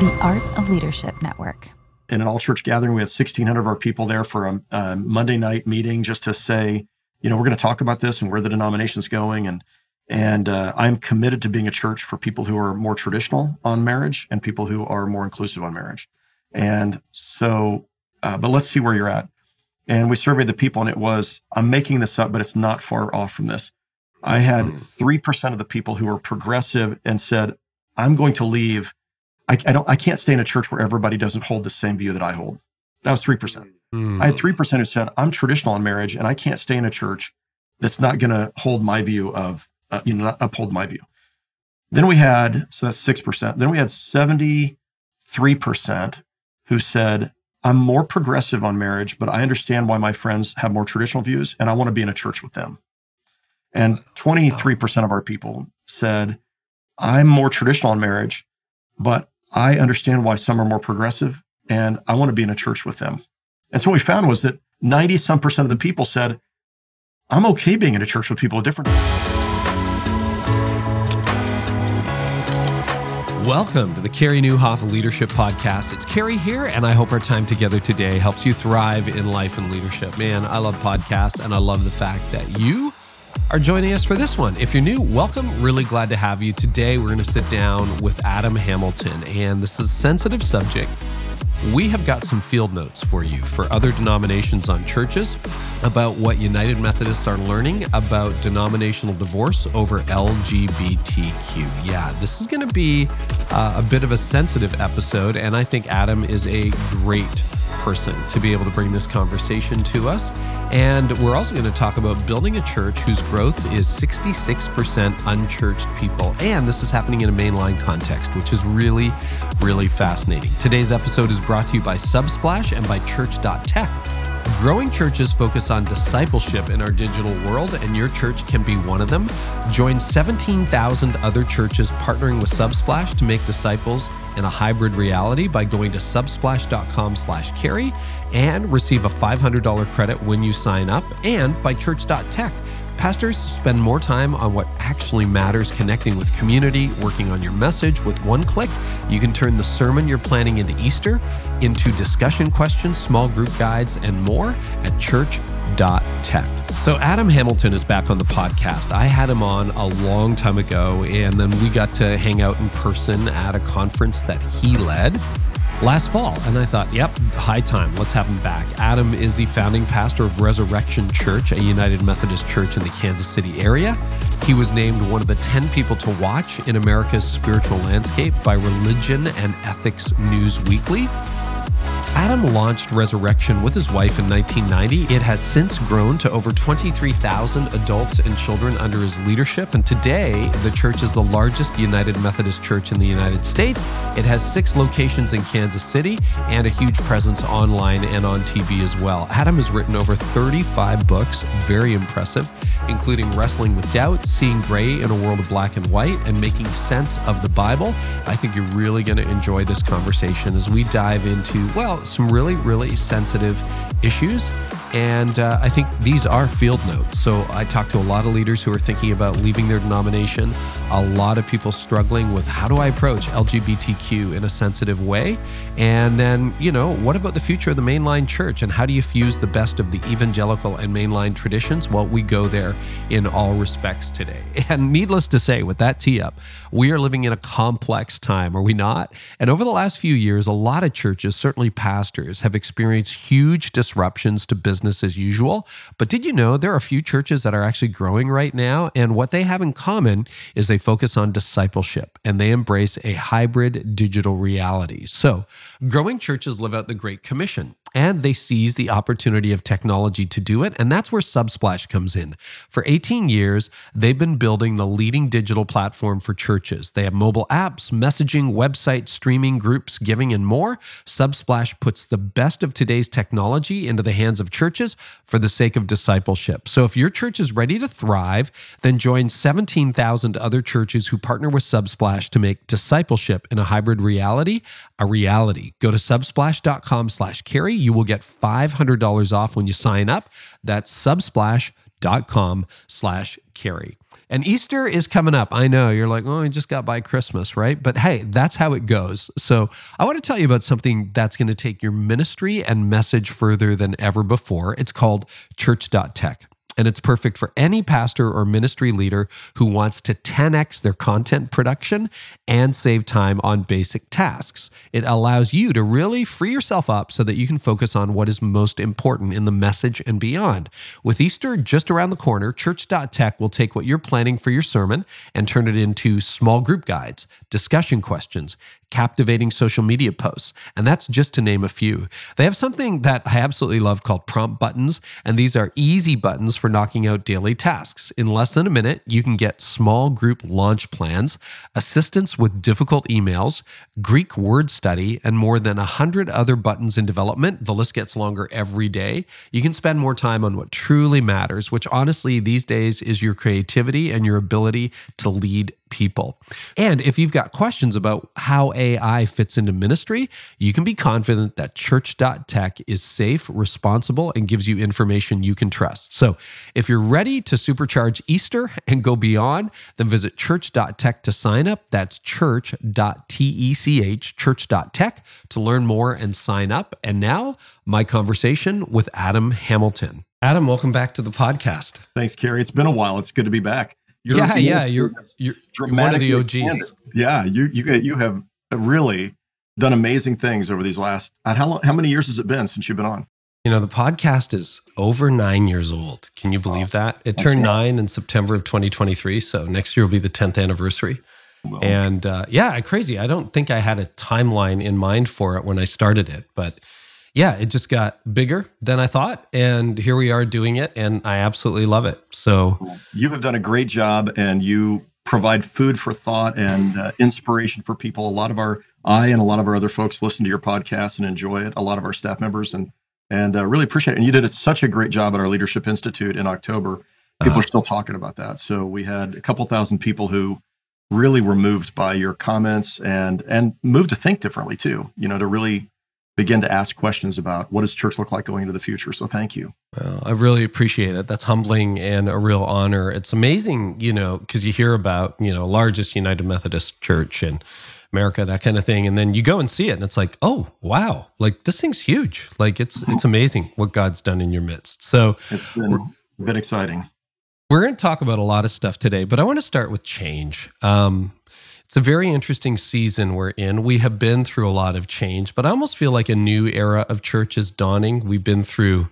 The Art of Leadership Network. In an all church gathering, we had 1,600 of our people there for a, a Monday night meeting just to say, you know, we're going to talk about this and where the denomination's going. And, and uh, I'm committed to being a church for people who are more traditional on marriage and people who are more inclusive on marriage. And so, uh, but let's see where you're at. And we surveyed the people, and it was, I'm making this up, but it's not far off from this. I had 3% hmm. of the people who were progressive and said, I'm going to leave I, I, don't, I can't stay in a church where everybody doesn't hold the same view that I hold. That was 3%. Mm. I had 3% who said, I'm traditional in marriage and I can't stay in a church that's not going to hold my view of, uh, you know, not uphold my view. Then we had, so that's 6%. Then we had 73% who said, I'm more progressive on marriage, but I understand why my friends have more traditional views and I want to be in a church with them. And 23% of our people said, I'm more traditional on marriage, but I understand why some are more progressive and I want to be in a church with them. And so what we found was that 90 some percent of the people said, I'm okay being in a church with people of different. Welcome to the Carey Nieuwhof Leadership Podcast. It's Carey here, and I hope our time together today helps you thrive in life and leadership. Man, I love podcasts, and I love the fact that you are joining us for this one. If you're new, welcome. Really glad to have you. Today, we're going to sit down with Adam Hamilton, and this is a sensitive subject. We have got some field notes for you for other denominations on churches about what United Methodists are learning about denominational divorce over LGBTQ. Yeah, this is going to be uh, a bit of a sensitive episode, and I think Adam is a great person to be able to bring this conversation to us. And we're also going to talk about building a church whose growth is 66% unchurched people. And this is happening in a mainline context, which is really, really fascinating. Today's episode is brought to you by Subsplash and by Church.tech. Growing churches focus on discipleship in our digital world, and your church can be one of them. Join 17,000 other churches partnering with Subsplash to make disciples in a hybrid reality by going to subsplash.com slash carey and receive a $500 credit when you sign up, and by church.tech Pastors spend more time on what actually matters, connecting with community, working on your message. With one click, you can turn the sermon you're planning into Easter into discussion questions, small group guides, and more at church.tech. So, Adam Hamilton is back on the podcast. I had him on a long time ago, and then we got to hang out in person at a conference that he led last fall. And I thought, yep, high time. Let's have him back. Adam is the founding pastor of Resurrection Church, a United Methodist church in the Kansas City area. He was named one of the 10 people to watch in America's spiritual landscape by Religion and Ethics News Weekly. Adam launched Resurrection with his wife in 1990. It has since grown to over 23,000 adults and children under his leadership. And today, the church is the largest United Methodist church in the United States. It has six locations in Kansas City and a huge presence online and on TV as well. Adam has written over 35 books, very impressive, including Wrestling with Doubt, Seeing Gray in a World of Black and White, and Making Sense of the Bible. I think you're really going to enjoy this conversation as we dive into, well, some really, really sensitive issues and uh, I think these are field notes. So I talked to a lot of leaders who are thinking about leaving their denomination, a lot of people struggling with how do I approach LGBTQ in a sensitive way? And then, you know, what about the future of the mainline church and how do you fuse the best of the evangelical and mainline traditions? Well, we go there in all respects today. And needless to say, with that tee up, we are living in a complex time, are we not? And over the last few years, a lot of churches, certainly pastors, have experienced huge disruptions to business as usual. But did you know there are a few churches that are actually growing right now? And what they have in common is they focus on discipleship and they embrace a hybrid digital reality. So, growing churches live out the Great Commission and they seize the opportunity of technology to do it. And that's where Subsplash comes in. For 18 years, they've been building the leading digital platform for churches. They have mobile apps, messaging, website, streaming, groups, giving, and more. Subsplash puts the best of today's technology into the hands of churches for the sake of discipleship. So if your church is ready to thrive, then join 17,000 other churches who partner with Subsplash to make discipleship in a hybrid reality a reality. Go to subsplash.com slash carey you will get $500 off when you sign up. That's subsplash.com slash carey. And Easter is coming up. I know you're like, oh, I just got by Christmas, right? But hey, that's how it goes. So I want to tell you about something that's going to take your ministry and message further than ever before. It's called church.tech and it's perfect for any pastor or ministry leader who wants to 10x their content production and save time on basic tasks. It allows you to really free yourself up so that you can focus on what is most important in the message and beyond. With Easter just around the corner, church.tech will take what you're planning for your sermon and turn it into small group guides, discussion questions, captivating social media posts. And that's just to name a few. They have something that I absolutely love called prompt buttons. And these are easy buttons for knocking out daily tasks. In less than a minute, you can get small group launch plans, assistance with difficult emails, Greek word study, and more than 100 other buttons in development. The list gets longer every day. You can spend more time on what truly matters, which honestly, these days is your creativity and your ability to lead people. And if you've got questions about how AI fits into ministry, you can be confident that church.tech is safe, responsible, and gives you information you can trust. So if you're ready to supercharge Easter and go beyond, then visit church.tech to sign up. That's church.tech, church.tech to learn more and sign up. And now, my conversation with Adam Hamilton. Adam, welcome back to the podcast. Thanks, Carey. It's been a while. It's good to be back. You're, yeah, yeah, you're, you're, you're one of the OGs. Expanded. Yeah, you you you have really done amazing things over these last. How long? How many years has it been since you've been on? You know, the podcast is over nine years old. Can you believe that? It turned nine in September of 2023. So next year will be the 10th anniversary. Well, and uh, yeah, crazy. I don't think I had a timeline in mind for it when I started it, but yeah, it just got bigger than I thought. And here we are doing it. And I absolutely love it. So you have done a great job and you provide food for thought and uh, inspiration for people. A lot of our, I and a lot of our other folks listen to your podcast and enjoy it. A lot of our staff members and, and uh, really appreciate it. And you did such a great job at our Leadership Institute in October. People uh-huh. are still talking about that. So we had a couple thousand people who really were moved by your comments and and moved to think differently too. You know, to really begin to ask questions about what does church look like going into the future. So thank you. Well, I really appreciate it. That's humbling and a real honor. It's amazing, you know, because you hear about, you know, largest United Methodist church in America, that kind of thing. And then you go and see it and it's like, oh, wow, like this thing's huge. Like it's it's amazing what God's done in your midst. So it's been, been exciting. We're going to talk about a lot of stuff today, but I want to start with change. Um, it's a very interesting season we're in. We have been through a lot of change, but I almost feel like a new era of church is dawning. We've been through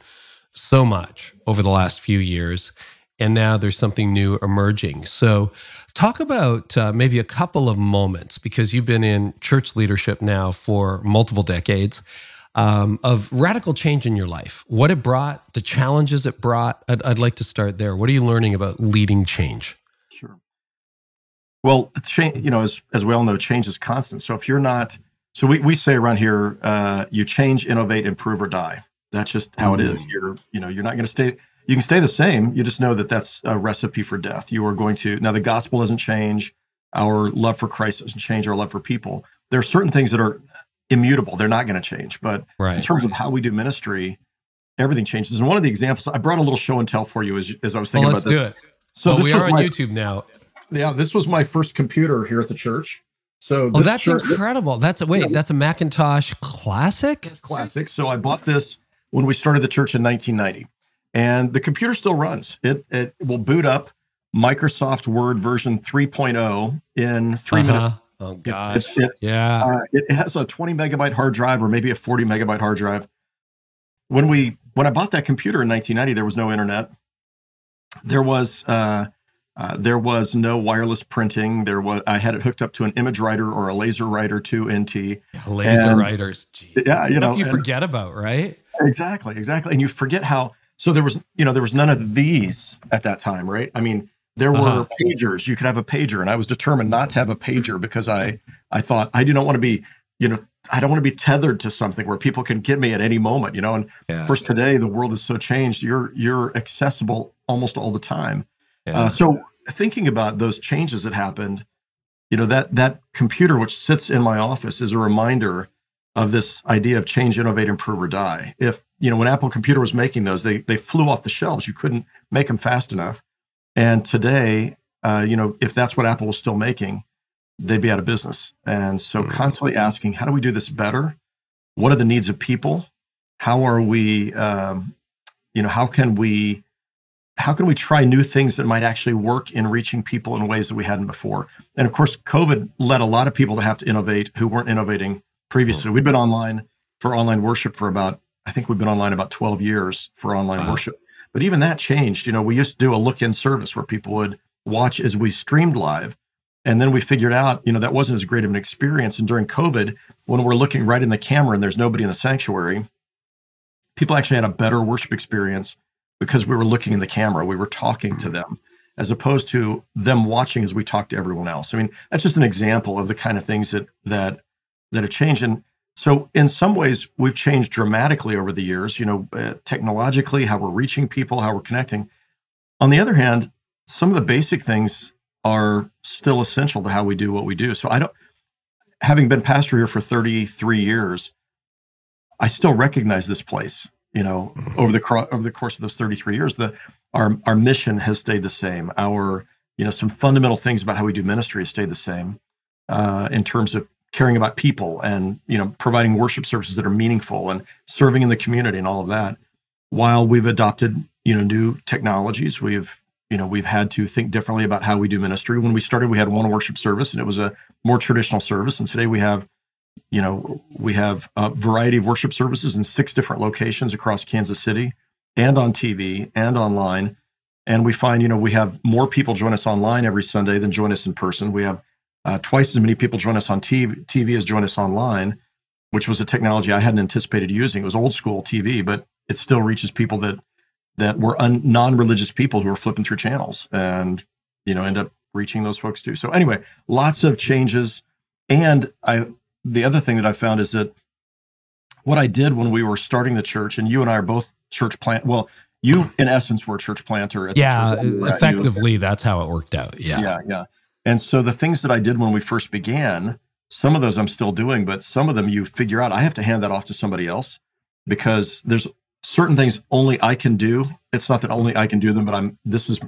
so much over the last few years, and now there's something new emerging. So, talk about uh, maybe a couple of moments because you've been in church leadership now for multiple decades. Um, of radical change in your life, what it brought, the challenges it brought. I'd, I'd like to start there. What are you learning about leading change? Well, change, you know, as, as we all know, change is constant. So if you're not, so we, we say around here, uh, you change, innovate, improve, or die. That's just how it is. Mm. You're, you know, you're not going to stay, you can stay the same. You just know that that's a recipe for death. You are going to, now the gospel doesn't change. Our love for Christ doesn't change. Our love for people. There are certain things that are immutable. They're not going to change. But right. in terms of how we do ministry, everything changes. And one of the examples, I brought a little show and tell for you as, as I was thinking well, about this. Let's do it. So well, we are on my, YouTube now yeah, this was my first computer here at the church. So oh, that's church, incredible. That's a wait, yeah, that's a Macintosh Classic. Classic. So I bought this when we started the church in 1990, and the computer still runs. It it will boot up Microsoft Word version 3.0 in 3 uh-huh. minutes. Oh gosh, it, it, yeah. Uh, it has a 20 megabyte hard drive or maybe a 40 megabyte hard drive. When we when I bought that computer in 1990, there was no internet. There was uh, uh, there was no wireless printing. There was I had it hooked up to an ImageWriter or a LaserWriter II NT. Yeah, laser and, writers, Jeez. yeah, you know, you forget about right? Exactly, exactly, and you forget how. So there was, you know, there was none of these at that time, right? I mean, there were uh-huh. pagers. You could have a pager, and I was determined not to have a pager because I, I thought I do not want to be, you know, I don't want to be tethered to something where people can get me at any moment, you know. And yeah. first, today the world is so changed. You're you're accessible almost all the time. Yeah. Uh, so thinking about those changes that happened, you know, that that computer which sits in my office is a reminder of this idea of change, innovate, improve, or die. If you know, when Apple Computer was making those, they they flew off the shelves. You couldn't make them fast enough. And today, uh, you know, if that's what Apple was still making, they'd be out of business. And so Mm. constantly asking, how do we do this better? What are the needs of people? How are we, um, you know, how can we, how can we try new things that might actually work in reaching people in ways that we hadn't before? And of course, COVID led a lot of people to have to innovate who weren't innovating previously. We've been online for online worship for about, I think we've been online about 12 years for online Wow. worship. But even that changed. You know, we used to do a look in service where people would watch as we streamed live. And then we figured out, you know, that wasn't as great of an experience. And during COVID, when we're looking right in the camera and there's nobody in the sanctuary, people actually had a better worship experience because we were looking in the camera. We were talking to them as opposed to them watching as we talk to everyone else. I mean, that's just an example of the kind of things that that that have changed. And so, in some ways, we've changed dramatically over the years. You know, uh, technologically, how we're reaching people, how we're connecting. On the other hand, some of the basic things are still essential to how we do what we do. So I don't, having been pastor here for 33 years, I still recognize this place. You know, over the cro- over the course of those 33 years, the our our mission has stayed the same. Our you know some fundamental things about how we do ministry has stayed the same uh, in terms of caring about people and you know providing worship services that are meaningful and serving in the community and all of that. While we've adopted you know new technologies, we've you know we've had to think differently about how we do ministry. When we started, we had one worship service and it was a more traditional service, and today we have you know we have a variety of worship services in six different locations across Kansas City and on TV and online. And we find, you know, we have more people join us online every Sunday than join us in person. We have uh, twice as many people join us on TV, TV as join us online, which was a technology I hadn't anticipated using. It was old school TV, but it still reaches people that that were un, non-religious people who are flipping through channels and you know end up reaching those folks too. So anyway, lots of changes. And I the other thing that I found is that what I did when we were starting the church, and you and I are both church plant. Well, you in essence were a church planter. At Yeah, church uh, at. Effectively, that's how it worked out. Yeah. yeah, yeah. And so the things that I did when we first began, some of those I'm still doing, but some of them you figure out I have to hand that off to somebody else because there's certain things only I can do. It's not that only I can do them, but I'm this is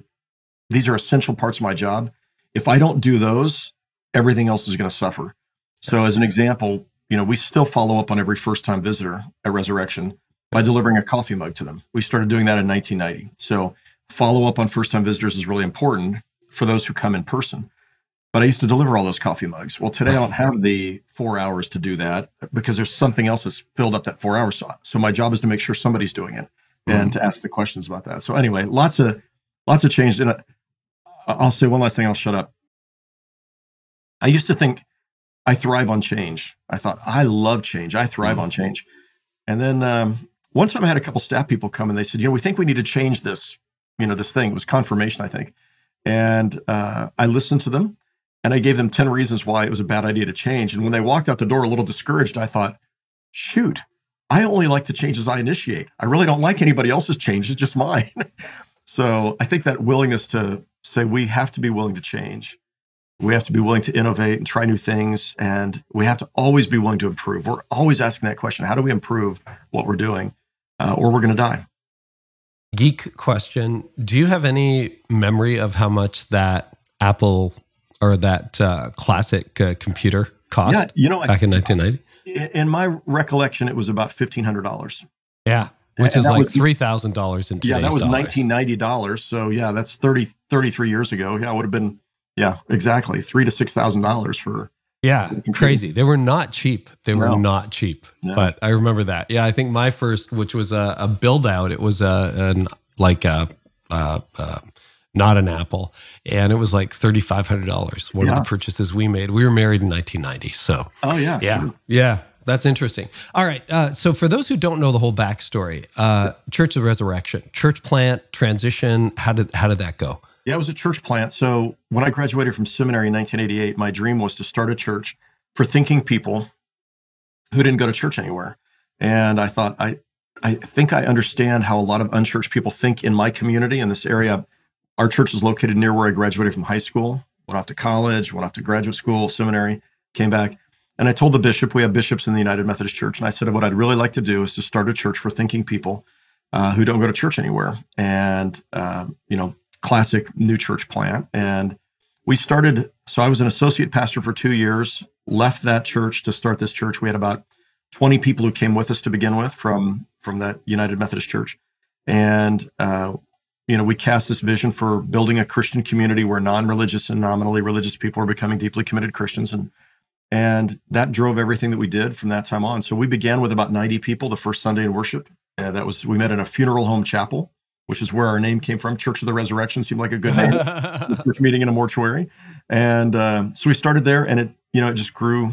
these are essential parts of my job. If I don't do those, everything else is going to suffer. So as an example, you know, we still follow up on every first time visitor at Resurrection by delivering a coffee mug to them. We started doing that in 1990. So follow up on first time visitors is really important for those who come in person. But I used to deliver all those coffee mugs. Well, today I don't have the four hours to do that because there's something else that's filled up that four hours. So, so my job is to make sure somebody's doing it and to ask the questions about that. So anyway, lots of lots of change. And uh, I'll say one last thing. I'll shut up. I used to think I thrive on change. I thought I love change. I thrive on change. And then um, one time I had a couple staff people come and they said, you know, we think we need to change this. You know, this thing it was confirmation, I think. And uh, I listened to them and I gave them 10 reasons why it was a bad idea to change. And when they walked out the door a little discouraged, I thought, shoot, I only like the changes I initiate. I really don't like anybody else's changes, just mine. so I think that willingness to say we have to be willing to change. We have to be willing to innovate and try new things. And we have to always be willing to improve. We're always asking that question how do we improve what we're doing? Uh, or we're going to die. Geek question Do you have any memory of how much that Apple or that uh, classic uh, computer cost Yeah, you know, I, back in 1990? in my recollection, it was about $1,500. Yeah. Which And is like $3,000 in today's Yeah, that was $1990. So yeah, that's 30, 33 years ago. Yeah, it would have been, yeah, exactly. Three to $6,000 for, Yeah, crazy. They were not cheap. They were No. not cheap. No. But I remember that. Yeah, I think my first, which was a, a build out, it was a an, like a, uh uh not an Apple, and it was like thirty five hundred dollars. One Yeah. of the purchases we made. We were married in nineteen ninety, so oh yeah, yeah, sure. yeah. That's interesting. All right. Uh, so, for those who don't know the whole backstory, uh, Church of Resurrection, church plant, transition, how did how did that go? Yeah, it was a church plant. So when I graduated from seminary in 1988, my dream was to start a church for thinking people who didn't go to church anywhere. And I thought, I, I think I understand how a lot of unchurched people think in my community in this area. Our church is located near where I graduated from high school, went off to college, went off to graduate school, seminary, came back. And I told the bishop, we have bishops in the United Methodist Church. And I said, what I'd really like to do is to start a church for thinking people uh, who don't go to church anywhere. And, uh, you know, classic new church plant. And we started, so I was an associate pastor for two years, left that church to start this church. We had about 20 people who came with us to begin with from, from that United Methodist Church. And, uh, you know, we cast this vision for building a Christian community where non-religious and nominally religious people are becoming deeply committed Christians. And and that drove everything that we did from that time on. So we began with about 90 people the first Sunday in worship. And that was, we met in a funeral home chapel, which is where our name came from. Church of the Resurrection seemed like a good name. church meeting in a mortuary. And uh, so we started there and it, you know, it just grew.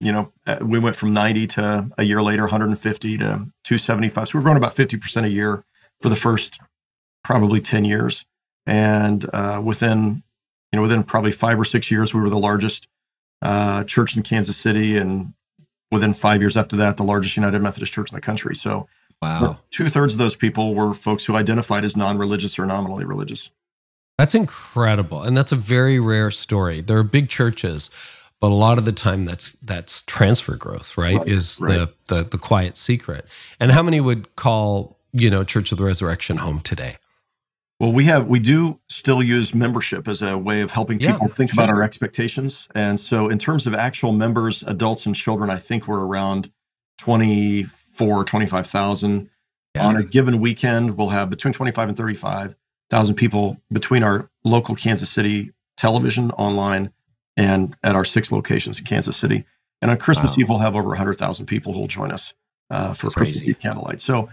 You know, uh, we went from 90 to a year later, 150 to 275. So we we're growing about 50% a year for the first probably 10 years. And uh, within, you know, within probably five or six years, we were the largest uh, church in Kansas City, and within five years after that, the largest United Methodist church in the country. So, wow, two thirds of those people were folks who identified as non-religious or nominally religious. That's incredible, and that's a very rare story. There are big churches, but a lot of the time, that's that's transfer growth, right? right is right. the the the quiet secret. And how many would call you know Church of the Resurrection home today? Well, we have we do still use membership as a way of helping people yeah, think sure. about our expectations. And so in terms of actual members, adults and children, I think we're around 24, 25,000. Yeah. On a given weekend, we'll have between 25 and 35,000 people between our local Kansas City television, online, and at our six locations in Kansas City. And on Christmas wow. Eve, we'll have over 100,000 people who will join us uh, for Christmas Eve candlelight. So,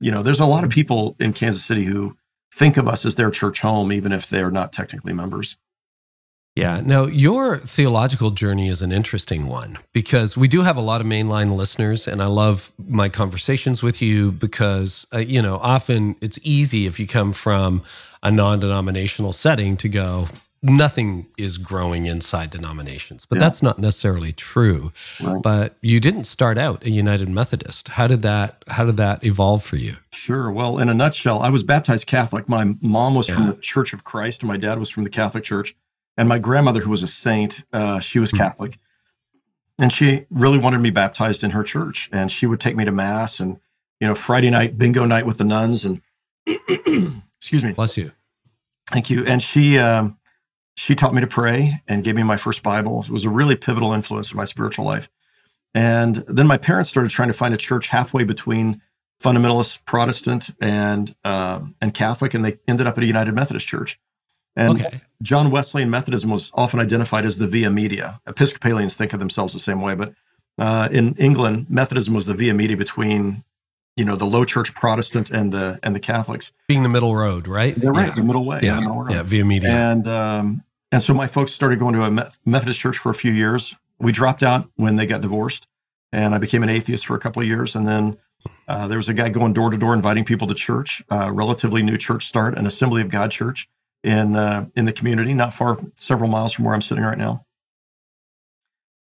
you know, there's a lot of people in Kansas City who think of us as their church home, even if they're not technically members. Yeah. Now, your theological journey is an interesting one because we do have a lot of mainline listeners, and I love my conversations with you because, uh, you know, often it's easy if you come from a non denominational setting to go, nothing is growing inside denominations, but yeah. that's not necessarily true. Right. But you didn't start out a United Methodist. How did that how did that evolve for you? Sure. Well, in a nutshell, I was baptized Catholic. My mom was yeah. from the Church of Christ, and my dad was from the Catholic Church. And my grandmother, who was a saint, uh, she was mm-hmm. Catholic, and she really wanted me baptized in her church. And she would take me to mass, and you know, Friday night bingo night with the nuns, and excuse me, bless you. Thank you. And she. Um, she taught me to pray and gave me my first Bible. It was a really pivotal influence in my spiritual life. And then my parents started trying to find a church halfway between fundamentalist Protestant and uh, and Catholic, and they ended up at a United Methodist Church. And okay. John Wesleyan Methodism was often identified as the via media. Episcopalians think of themselves the same way, but uh, in England, Methodism was the via media between you know the low church Protestant and the and the Catholics being the middle road, right? They're right, yeah. the middle way. Yeah, yeah, yeah, via media. And um, and so my folks started going to a Methodist church for a few years. We dropped out when they got divorced, and I became an atheist for a couple of years. And then uh, there was a guy going door to door inviting people to church, uh, relatively new church start, an Assembly of God church in uh, in the community, not far, several miles from where I'm sitting right now.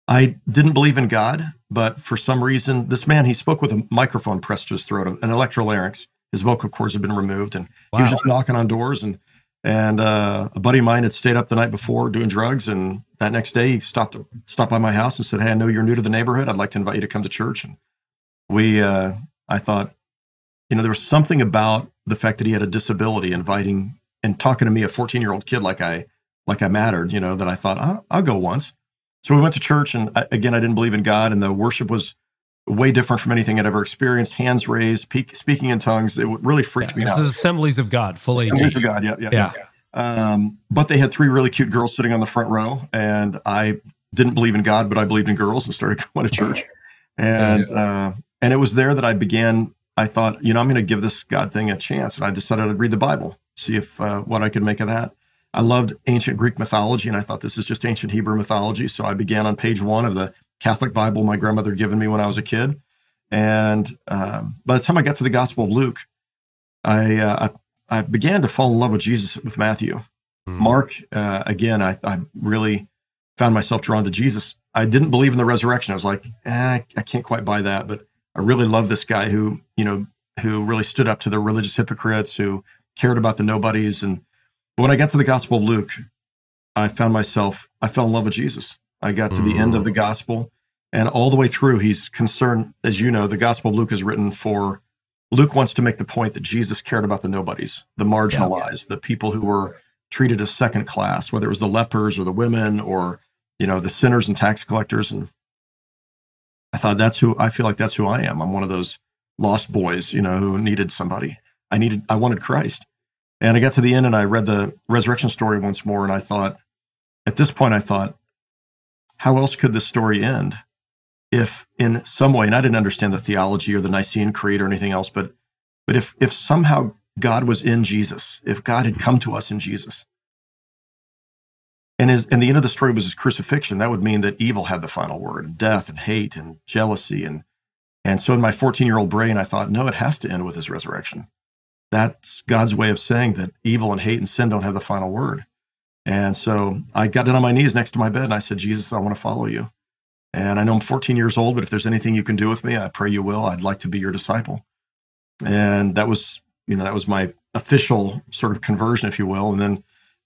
I didn't believe in God, but for some reason, this man, he spoke with a microphone pressed to his throat, an electrolarynx. His vocal cords had been removed, and wow. he was just knocking on doors. And and uh, a buddy of mine had stayed up the night before doing drugs, and that next day he stopped stopped by my house and said, "Hey, I know you're new to the neighborhood. I'd like to invite you to come to church." And we, uh, I thought, you know, there was something about the fact that he had a disability, inviting and talking to me, a 14 year old kid, like I like I mattered. You know, that I thought oh, I'll go once. So we went to church, and I, again, I didn't believe in God, and the worship was way different from anything I'd ever experienced. Hands raised, peak, speaking in tongues. It really freaked yeah, me out. Assemblies of God, fully. Assemblies of God, yeah, yeah. yeah. yeah. Um, but they had three really cute girls sitting on the front row, and I didn't believe in God, but I believed in girls and started going to church. And uh, and it was there that I began. I thought, you know, I'm going to give this God thing a chance, and I decided I'd read the Bible, see if uh, what I could make of that. I loved ancient Greek mythology, and I thought this is just ancient Hebrew mythology. So I began on page one of the Catholic Bible my grandmother had given me when I was a kid. And um, by the time I got to the Gospel of Luke, I, uh, I, I began to fall in love with Jesus with Matthew. Mm. Mark, uh, again, I, I really found myself drawn to Jesus. I didn't believe in the resurrection. I was like, eh, I can't quite buy that, but I really love this guy who, you know, who really stood up to the religious hypocrites, who cared about the nobodies, and when I got to the Gospel of Luke, I found myself, I fell in love with Jesus. I got to mm. the end of the mm. gospel, and all the way through, he's concerned, as you know, the Gospel of Luke is written for Luke wants to make the point that Jesus cared about the nobodies, the marginalized, yeah. the people who were treated as second class, whether it was the lepers or the women or you know the sinners and tax collectors. And I thought that's who I feel like that's who I am. I'm one of those lost boys, you know, who needed somebody. I needed I wanted Christ. And I got to the end and I read the resurrection story once more and I thought at this point I thought how else could this story end if in some way and I didn't understand the theology or the Nicene Creed or anything else but but if if somehow God was in Jesus, if God had come to us in Jesus, and his, and the end of the story was his crucifixion, that would mean that evil had the final word, and death and hate and jealousy and and so in my 14 year old brain, I thought, no, it has to end with his resurrection. That's God's way of saying that evil and hate and sin don't have the final word. And so I got down on my knees next to my bed and I said, Jesus, I want to follow you. And I know I'm 14 years old, but if there's anything you can do with me, I pray you will. I'd like to be your disciple. And that was, you know, that was my official sort of conversion, if you will. And then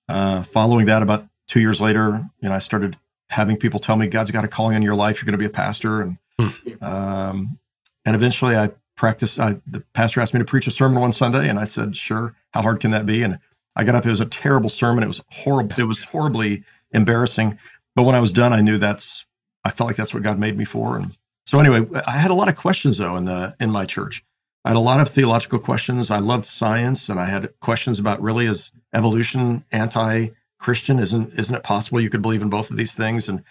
uh, following that, about two years later, you know, I started having people tell me God's got a calling on your life. You're going to be a pastor, and hmm. um, and eventually I practiced. I, the pastor asked me to preach a sermon one Sunday, and I said, "Sure." How hard can that be? And I got up. It was a terrible sermon. It was horrible. It was horribly embarrassing. But when I was done, I knew that's. I felt like that's what God made me for. And so anyway, I had a lot of questions though in the in my church. I had a lot of theological questions. I loved science, and I had questions about really is evolution anti-Christian? Isn't isn't it possible you could believe in both of these things? And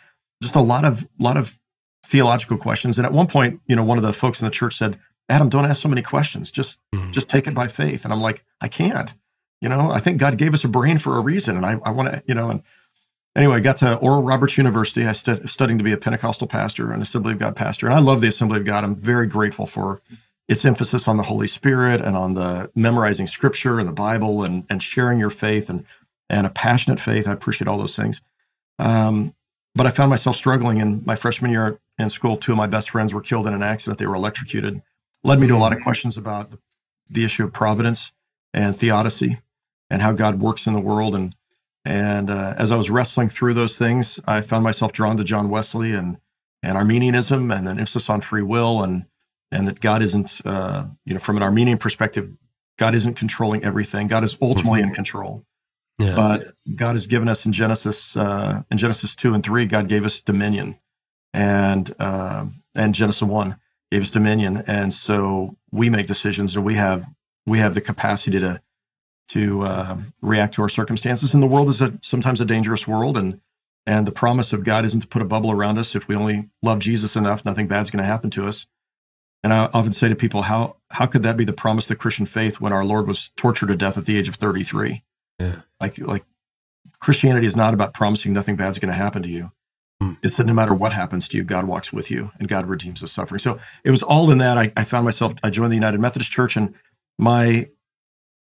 just a lot of lot of theological questions. And at one point, you know, one of the folks in the church said, Adam, don't ask so many questions. Just mm-hmm. just take it by faith. And I'm like, I can't. You know, I think God gave us a brain for a reason. And I, I want to, you know, and anyway, I got to Oral Roberts University. I st- studying to be a Pentecostal pastor, an Assembly of God pastor. And I love the Assembly of God. I'm very grateful for its emphasis on the Holy Spirit and on the memorizing scripture and the Bible and, and sharing your faith and, and a passionate faith. I appreciate all those things. Um, but I found myself struggling in my freshman year in school. Two of my best friends were killed in an accident. They were electrocuted. Led me to a lot of questions about the issue of providence and theodicy and how God works in the world. And and uh, as I was wrestling through those things, I found myself drawn to John Wesley and and Arminianism and an emphasis on free will and and that God isn't uh, you know from an Arminian perspective, God isn't controlling everything. God is ultimately in control. Yeah. But God has given us in Genesis uh, in Genesis two and three, God gave us dominion, and uh, and Genesis one gave us dominion, and so we make decisions, and we have we have the capacity to to uh, react to our circumstances. And the world is a, sometimes a dangerous world, and and the promise of God isn't to put a bubble around us. If we only love Jesus enough, nothing bad's going to happen to us. And I often say to people, how how could that be the promise of the Christian faith when our Lord was tortured to death at the age of 33? Yeah. Like like Christianity is not about promising nothing bad's going to happen to you. Mm. It's that no matter what happens to you, God walks with you and God redeems the suffering. So it was all in that. I, I found myself, I joined the United Methodist Church and my,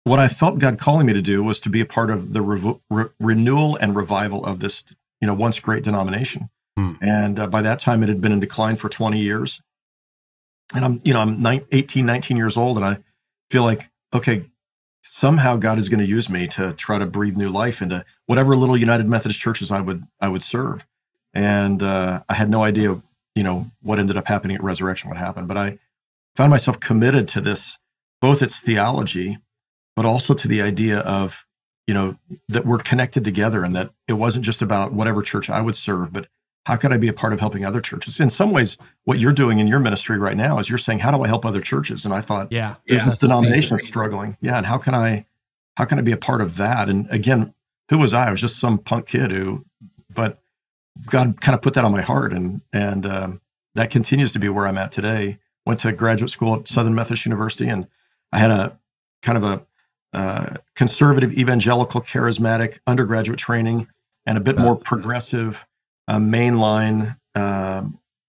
what I felt God calling me to do was to be a part of the re- re- renewal and revival of this, you know, once great denomination. Mm. And uh, by that time, it had been in decline for 20 years. And I'm, you know, I'm 19, 18, 19 years old and I feel like, okay, somehow God is going to use me to try to breathe new life into whatever little United Methodist churches I would I would serve. And uh, I had no idea, you know, what ended up happening at Resurrection, what happened. But I found myself committed to this, both its theology, but also to the idea of, you know, that we're connected together and that it wasn't just about whatever church I would serve, but how could I be a part of helping other churches? In some ways, what you're doing in your ministry right now is you're saying, how do I help other churches? And I thought, yeah, there's yeah, this denomination struggling. Yeah. And how can I, how can I be a part of that? And again, who was I? I was just some punk kid who, but God kind of put that on my heart. And, and um, that continues to be where I'm at today. Went to graduate school at Southern Methodist University and I had a kind of a uh, conservative, evangelical, charismatic undergraduate training and a bit more progressive a mainline, uh,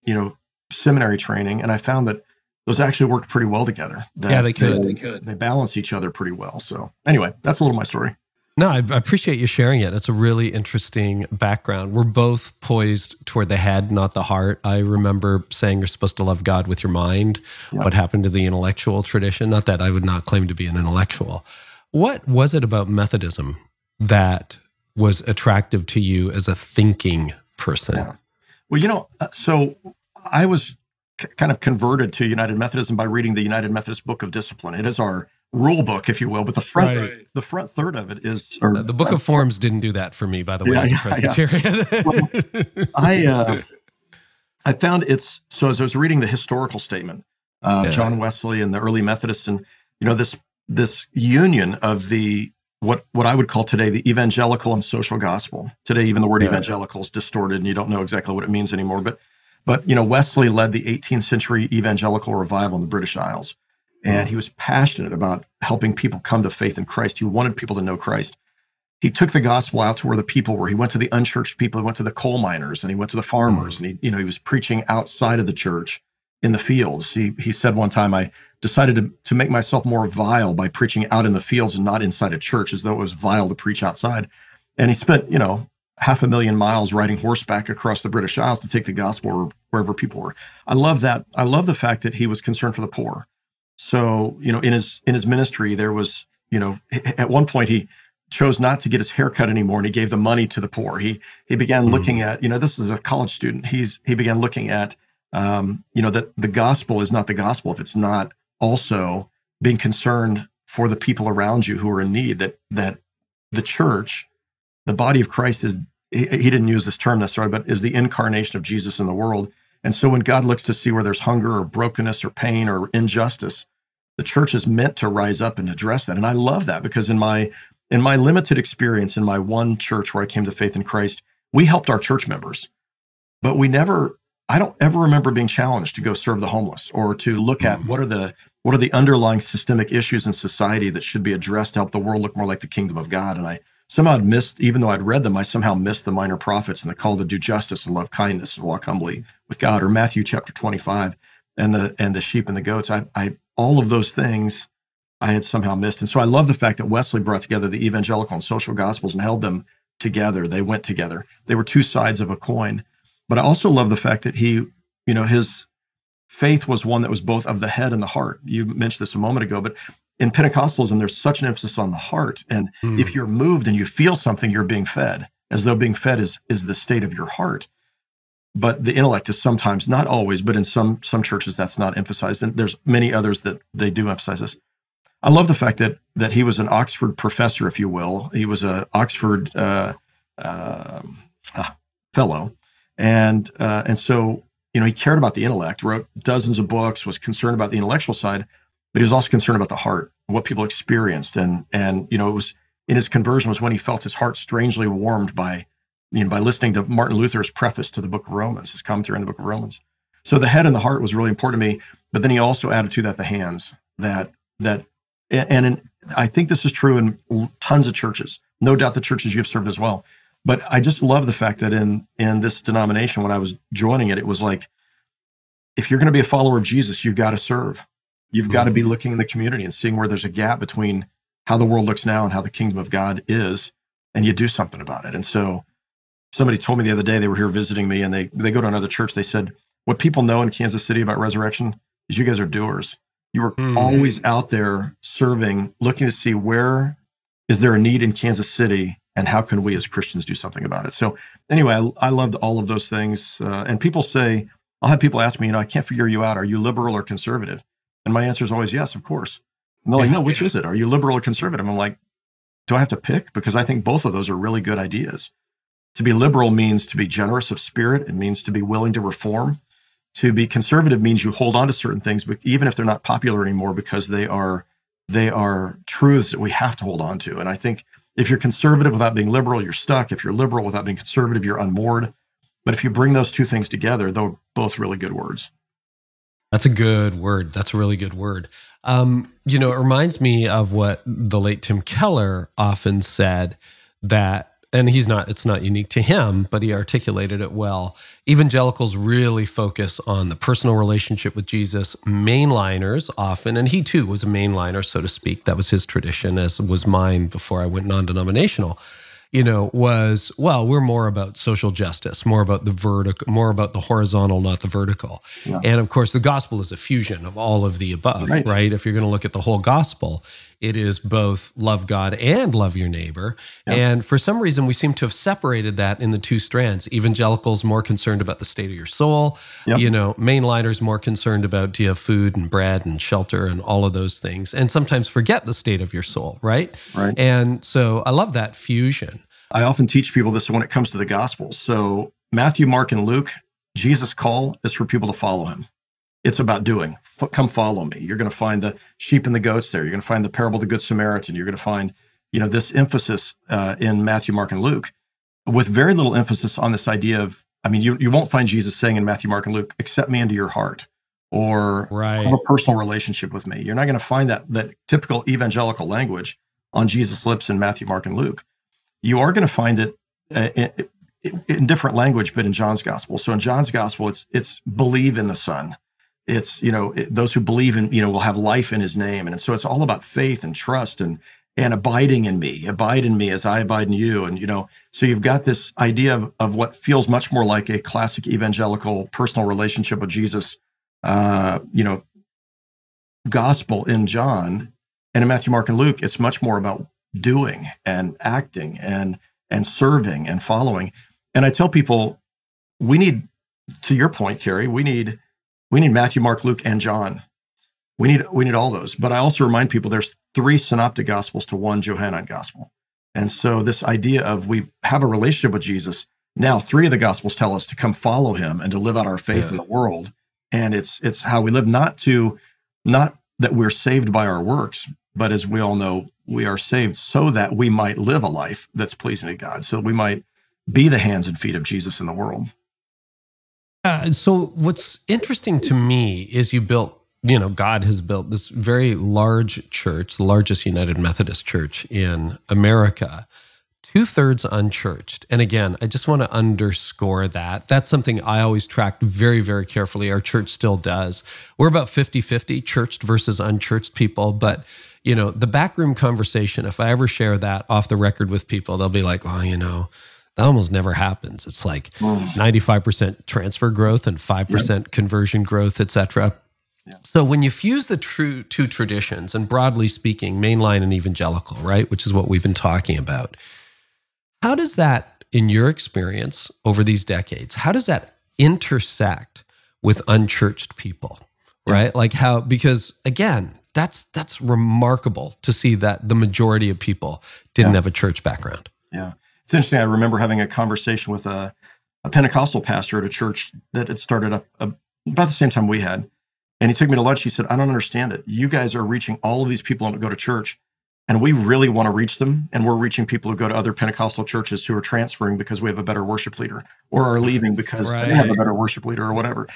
you know, seminary training, and I found that those actually worked pretty well together. yeah, they could. They, they could. They balance each other pretty well. So anyway, that's a little my story. No, I, I appreciate you sharing it. It's a really interesting background. We're both poised toward the head, not the heart. I remember saying you're supposed to love God with your mind. Yeah. What happened to the intellectual tradition? Not that I would not claim to be an intellectual. What was it about Methodism that was attractive to you as a thinking person? Yeah. Well, you know, uh, so I was c- kind of converted to United Methodism by reading the United Methodist Book of Discipline. It is our rule book, if you will, but the front Right. the front third of it is or, The Book of Forms didn't do that for me, by the way, Yeah, as a yeah, yeah. Presbyterian. I uh, I found it's so as I was reading the historical statement, uh, Yeah. John Wesley and the early Methodists, and you know this this union of the what what I would call today the evangelical and social gospel. Today, even the word Yeah. evangelical is distorted, and you don't know exactly what it means anymore. But but you know Wesley led the 18th century evangelical revival in the British Isles, and he was passionate about helping people come to faith in Christ. He wanted people to know Christ he took the gospel out to where the people were. He went to the unchurched people. He went to the coal miners and he went to the farmers mm. and he, you know, he was preaching outside of the church in the fields. He, he said one time, I decided to, to make myself more vile by preaching out in the fields and not inside a church as though it was vile to preach outside. And he spent, you know, half a million miles riding horseback across the British Isles to take the gospel wherever people were. I love that. I love the fact that he was concerned for the poor. So, you know, in his, in his ministry, there was, you know, at one point he, chose not to get his hair cut anymore and he gave the money to the poor. He he began mm-hmm. looking at, you know, this is a college student. He's he began looking at um, you know, that the gospel is not the gospel if it's not also being concerned for the people around you who are in need, that that the church, the body of Christ is he, he didn't use this term necessarily, but is the incarnation of Jesus in the world. And so when God looks to see where there's hunger or brokenness or pain or injustice, the church is meant to rise up and address that. And I love that because in my in my limited experience in my one church where I came to faith in Christ, we helped our church members, but we never, I don't ever remember being challenged to go serve the homeless or to look at mm-hmm. what are the, what are the underlying systemic issues in society that should be addressed to help the world look more like the kingdom of God. And I somehow had missed, even though I'd read them, I somehow missed the minor prophets and the call to do justice and love kindness and walk humbly mm-hmm. with God or Matthew chapter 25 and the, and the sheep and the goats. I, I, all of those things I had somehow missed. And so I love the fact that Wesley brought together the evangelical and social gospels and held them together. They went together. They were two sides of a coin. But I also love the fact that he, you know, his faith was one that was both of the head and the heart. You mentioned this a moment ago, but in Pentecostalism, there's such an emphasis on the heart. And Mm. if you're moved and you feel something, you're being fed, as though being fed is is the state of your heart. But the intellect is sometimes, not always, but in some some churches that's not emphasized. And there's many others that they do emphasize this. I love the fact that that he was an Oxford professor, if you will. He was an Oxford uh, um, ah, fellow, and uh, and so you know he cared about the intellect, wrote dozens of books, was concerned about the intellectual side, but he was also concerned about the heart, what people experienced, and and you know it was in his conversion was when he felt his heart strangely warmed by you know by listening to Martin Luther's preface to the Book of Romans, his commentary on the Book of Romans. So the head and the heart was really important to me, but then he also added to that the hands that that and in, I think this is true in tons of churches. No doubt the churches you've served as well. But I just love the fact that in in this denomination, when I was joining it, it was like, if you're going to be a follower of Jesus, you've got to serve. You've got to be looking in the community and seeing where there's a gap between how the world looks now and how the kingdom of God is, and you do something about it. And so, somebody told me the other day they were here visiting me, and they they go to another church. They said, "What people know in Kansas City about resurrection is you guys are doers. You were Mhm. always out there serving, looking to see where is there a need in Kansas City, and how can we as Christians do something about it." So, anyway, I, I loved all of those things. Uh, and people say, I'll have people ask me, you know, I can't figure you out. Are you liberal or conservative? And my answer is always yes, of course. And they're like, no, which is it? Are you liberal or conservative? I'm like, do I have to pick? Because I think both of those are really good ideas. To be liberal means to be generous of spirit. It means to be willing to reform. To be conservative means you hold on to certain things, but even if they're not popular anymore, because they are they are truths that we have to hold on to. And I think if you're conservative without being liberal, you're stuck. If you're liberal without being conservative, you're unmoored. But if you bring those two things together, they're both really good words. That's a good word. That's a really good word. Um, you know, it reminds me of what the late Tim Keller often said that, and he's not, it's not unique to him, but he articulated it well. Evangelicals really focus on the personal relationship with Jesus. Mainliners often, and he too was a mainliner, so to speak. That was his tradition, as was mine before I went non denominational you know, was well, we're more about social justice, more about the vertical, more about the horizontal, not the vertical. Yeah. And of course, the gospel is a fusion of all of the above, Right. right? If you're going to look at the whole gospel, it is both love God and love your neighbor. And for some reason, we seem to have separated that in the two strands. Evangelicals more concerned about the state of your soul. Yep. You know, mainliners more concerned about do you have food and bread and shelter and all of those things, and sometimes forget the state of your soul, right? Right. And so I love that fusion. I often teach people this when it comes to the Gospels. So Matthew, Mark, and Luke, Jesus' call is for people to follow him. It's about doing. F- come follow me. You're going to find the sheep and the goats there. You're going to find the parable of the Good Samaritan. You're going to find, you know, this emphasis uh, in Matthew, Mark, and Luke, with very little emphasis on this idea of. I mean, you you won't find Jesus saying in Matthew, Mark, and Luke, "Accept me into your heart," or Right. have a personal relationship with me. You're not going to find that that typical evangelical language on Jesus' lips in Matthew, Mark, and Luke. You are going to find it uh, in, in different language, but in John's gospel. So in John's gospel, it's it's believe in the Son. It's you know it- those who believe in you know will have life in His name, and so it's all about faith and trust and and abiding in me. Abide in me as I abide in you, and you know so you've got this idea of of what feels much more like a classic evangelical personal relationship with Jesus. Uh, you know, gospel in John and in Matthew, Mark, and Luke, it's much more about doing and acting and and serving and following. And I tell people, we need, to your point, Carey, we need we need Matthew, Mark, Luke, and John. We need we need all those. But I also remind people there's three synoptic gospels to one Johannine gospel. And so this idea of we have a relationship with Jesus. Now, three of the gospels tell us to come follow him and to live out our faith in the world. And it's it's how we live, not to not that we're saved by our works, but as we all know, we are saved so that we might live a life that's pleasing to God, so we might be the hands and feet of Jesus in the world. So what's interesting to me is you built, you know, God has built this very large church, the largest United Methodist church in America, two thirds unchurched. And again, I just want to underscore that. That's something I always tracked very, very carefully. Our church still does. We're about 50 50 churched versus unchurched people. But, you know, the backroom conversation, if I ever share that off the record with people, they'll be like, oh, you know, that almost never happens. It's like mm. 95% transfer growth and 5% conversion growth, et cetera. So when you fuse the true two traditions, and broadly speaking, mainline and evangelical, right, which is what we've been talking about, how does that, in your experience over these decades, how does that intersect with unchurched people, right? Like how because again, that's that's remarkable to see that the majority of people didn't have a church background. Yeah. It's interesting. I remember having a conversation with a, a Pentecostal pastor at a church that had started up uh, about the same time we had. And he took me to lunch. He said, I don't understand it. You guys are reaching all of these people who go to church, and we really want to reach them. And we're reaching people who go to other Pentecostal churches who are transferring because we have a better worship leader or are leaving because they have a better worship leader or whatever.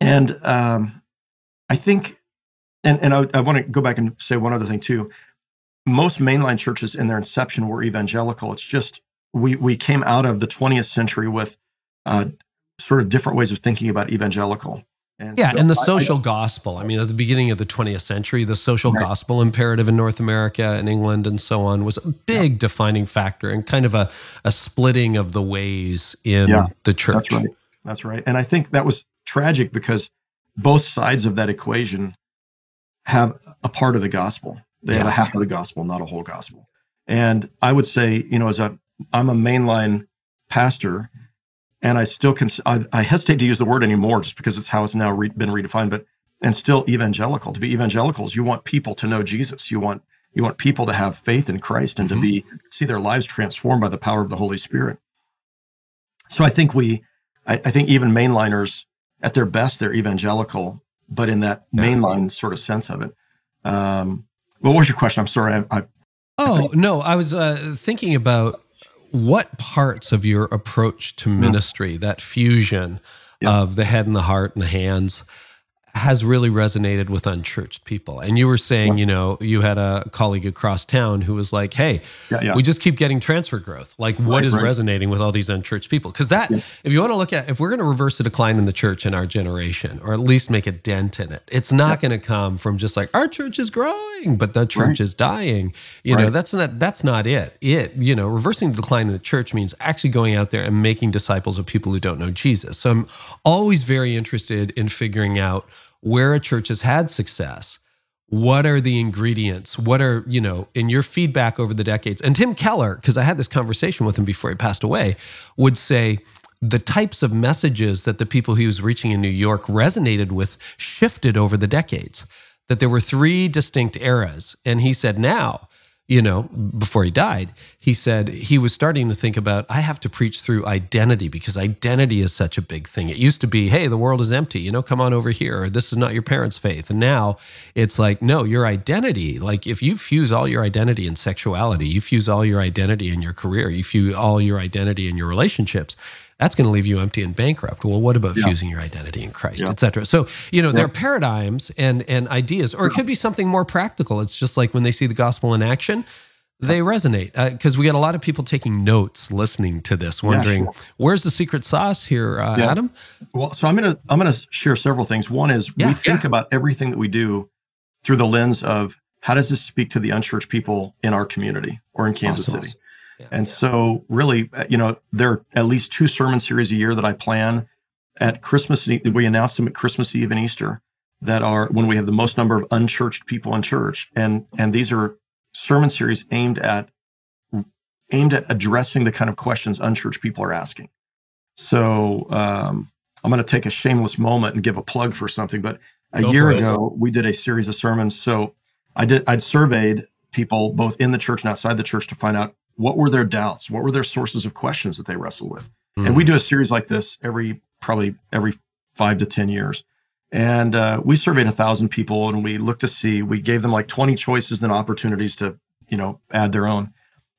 And um, I think, and, and I, I want to go back and say one other thing too most mainline churches in their inception were evangelical. It's just we we came out of the 20th century with uh, sort of different ways of thinking about evangelical. And Yeah, so and the I- I- social gospel. I mean, at the beginning of the 20th century, the social Right. gospel imperative in North America and England and so on was a big defining factor and kind of a, a splitting of the ways in Yeah, the church. That's right. That's right. And I think that was tragic because both sides of that equation have a part of the gospel. They have a half of the gospel, not a whole gospel. And I would say, you know, as a I'm a mainline pastor, and I still can I, I hesitate to use the word anymore just because it's how it's now re, been redefined. But and still evangelical. To be evangelicals, you want people to know Jesus. You want you want people to have faith in Christ and to be see their lives transformed by the power of the Holy Spirit. So I think we, I, I think even mainliners at their best, they're evangelical, but in that Yeah. mainline sort of sense of it. Um, what was your question? I'm sorry. I, I Oh, no, I was uh, thinking about what parts of your approach to ministry, that fusion Hmm. Yeah. of the head and the heart and the hands, has really resonated with unchurched people. And you were saying, you know, you had a colleague across town who was like, hey, Yeah, yeah. we just keep getting transfer growth. Like, what Right, is right. resonating with all these unchurched people? Because that, if you want to look at, if we're going to reverse the decline in the church in our generation, or at least make a dent in it, it's not going to come from just like our church is growing, but the church Right. is dying. You know, that's not that's not it. It, you know, reversing the decline in the church means actually going out there and making disciples of people who don't know Jesus. So I'm always very interested in figuring out where a church has had success, what are the ingredients? What are, you know, in your feedback over the decades? And Tim Keller, because I had this conversation with him before he passed away, would say the types of messages that the people he was reaching in New York resonated with shifted over the decades. That there were three distinct eras. And he said now, you know, before he died, he said he was starting to think about, I have to preach through identity because identity is such a big thing. It used to be, hey, the world is empty, you know, come on over here, or this is not your parents' faith. And now it's like, no, your identity, like if you fuse all your identity in sexuality, you fuse all your identity in your career, you fuse all your identity in your relationships, that's going to leave you empty and bankrupt. Well, what about yeah. fusing your identity in Christ, yeah. et cetera? So, you know, yeah. there are paradigms and, and ideas, or it could be something more practical. It's just like when they see the gospel in action, they resonate because uh, we got a lot of people taking notes listening to this wondering yeah, sure. where's the secret sauce here uh, yeah. adam well so i'm gonna i'm gonna share several things one is yeah, we think about everything that we do through the lens of how does this speak to the unchurched people in our community or in kansas awesome. city and yeah. so, really, uh, you know, there are at least two sermon series a year that I plan at Christmas. We announce them at Christmas Eve and Easter that are when we have the most number of unchurched people in church, and and these are sermon series aimed at aimed at addressing the kind of questions unchurched people are asking. So um, I'm going to take a shameless moment and give a plug for something. But a Go year ago, we did a series of sermons. So I did I'd surveyed people both in the church and outside the church to find out what were their doubts? What were their sources of questions that they wrestled with? Mm. And we do a series like this every probably every five to 10 years. And uh, we surveyed a thousand people and we looked to see, we gave them like 20 choices and opportunities to, you know, add their own.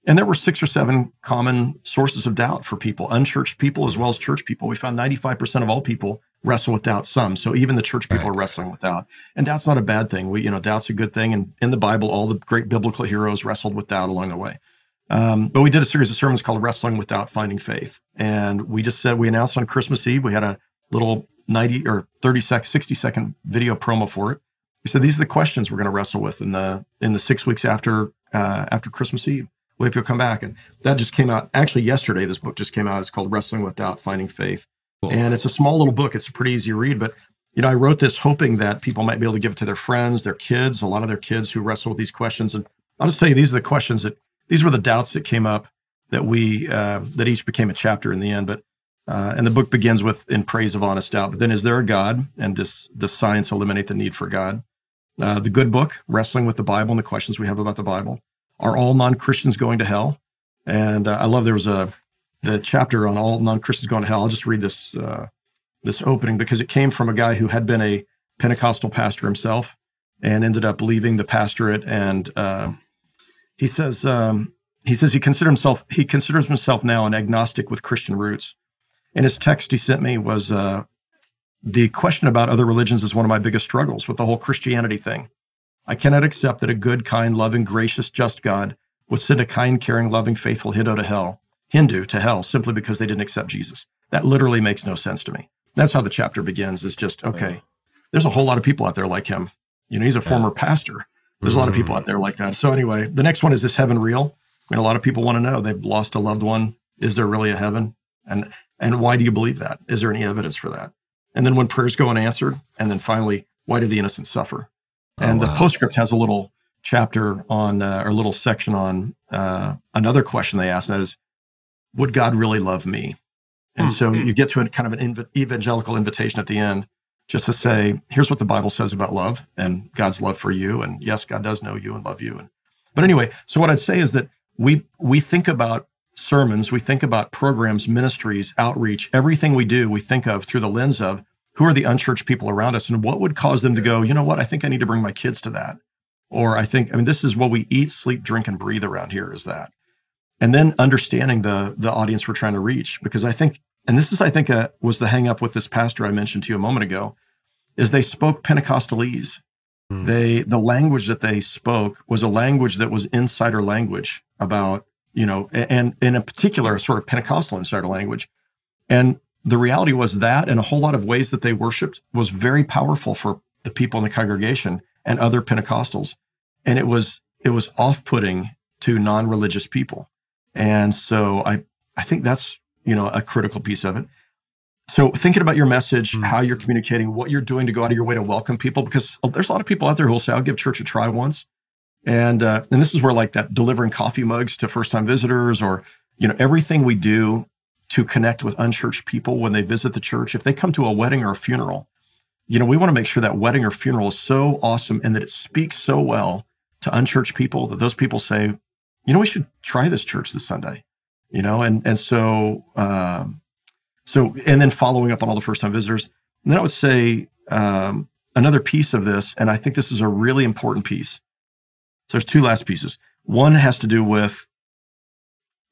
And there were six or seven common sources of doubt for people, unchurched people as well as church people. We found 95% of all people wrestle with doubt some. So even the church people right. are wrestling with doubt. And doubt's not a bad thing. We, you know, doubt's a good thing. And in the Bible, all the great biblical heroes wrestled with doubt along the way. Um, but we did a series of sermons called Wrestling with Doubt, Finding Faith. And we just said, we announced on Christmas Eve, we had a little 90 or 30 sec, 60 second video promo for it. We said, these are the questions we're going to wrestle with in the, in the six weeks after, uh, after Christmas Eve. We hope you'll come back. And that just came out actually yesterday. This book just came out. It's called Wrestling with Doubt, Finding Faith. Cool. And it's a small little book. It's a pretty easy read, but you know, I wrote this hoping that people might be able to give it to their friends, their kids, a lot of their kids who wrestle with these questions. And I'll just tell you, these are the questions that these were the doubts that came up that we uh, that each became a chapter in the end. But uh, and the book begins with in praise of honest doubt. But then, is there a God? And does does science eliminate the need for God? Uh, the good book, wrestling with the Bible and the questions we have about the Bible. Are all non Christians going to hell? And uh, I love there was a the chapter on all non Christians going to hell. I'll just read this uh, this opening because it came from a guy who had been a Pentecostal pastor himself and ended up leaving the pastorate and uh, he says um, he says he considers himself he considers himself now an agnostic with Christian roots. And his text he sent me was uh, the question about other religions is one of my biggest struggles with the whole Christianity thing. I cannot accept that a good, kind, loving, gracious, just God would send a kind, caring, loving, faithful Hindu to hell, Hindu to hell, simply because they didn't accept Jesus. That literally makes no sense to me. That's how the chapter begins. Is just okay. There's a whole lot of people out there like him. You know, he's a former pastor. There's a lot of people out there like that. So anyway, the next one is this heaven real? I mean, a lot of people want to know they've lost a loved one. Is there really a heaven? And and why do you believe that? Is there any evidence for that? And then when prayers go unanswered, and then finally, why do the innocent suffer? Oh, and wow. the postscript has a little chapter on uh, or a little section on uh, another question they ask, and that is, would God really love me? And mm-hmm. so you get to a kind of an inv- evangelical invitation at the end just to say, here's what the Bible says about love and God's love for you. And yes, God does know you and love you. And but anyway, so what I'd say is that we we think about sermons, we think about programs, ministries, outreach, everything we do, we think of through the lens of who are the unchurched people around us and what would cause them to go, you know what, I think I need to bring my kids to that. Or I think, I mean, this is what we eat, sleep, drink, and breathe around here is that. And then understanding the the audience we're trying to reach, because I think and this is, I think, uh, was the hang up with this pastor I mentioned to you a moment ago, is they spoke Pentecostalese. Mm. They the language that they spoke was a language that was insider language about, you know, and, and in a particular, sort of Pentecostal insider language. And the reality was that and a whole lot of ways that they worshiped was very powerful for the people in the congregation and other Pentecostals. And it was it was off-putting to non-religious people. And so I I think that's you know, a critical piece of it. so thinking about your message, Mm. how you're communicating, what you're doing to go out of your way to welcome people, because there's a lot of people out there who will say, "I'll give church a try once," and uh, and this is where like that delivering coffee mugs to first time visitors, or you know everything we do to connect with unchurched people when they visit the church. If they come to a wedding or a funeral, you know we want to make sure that wedding or funeral is so awesome and that it speaks so well to unchurched people that those people say, you know, we should try this church this Sunday, you know, and and so. Um, so, and then following up on all the first time visitors. And then I would say um, another piece of this, and I think this is a really important piece. So there's two last pieces. One has to do with,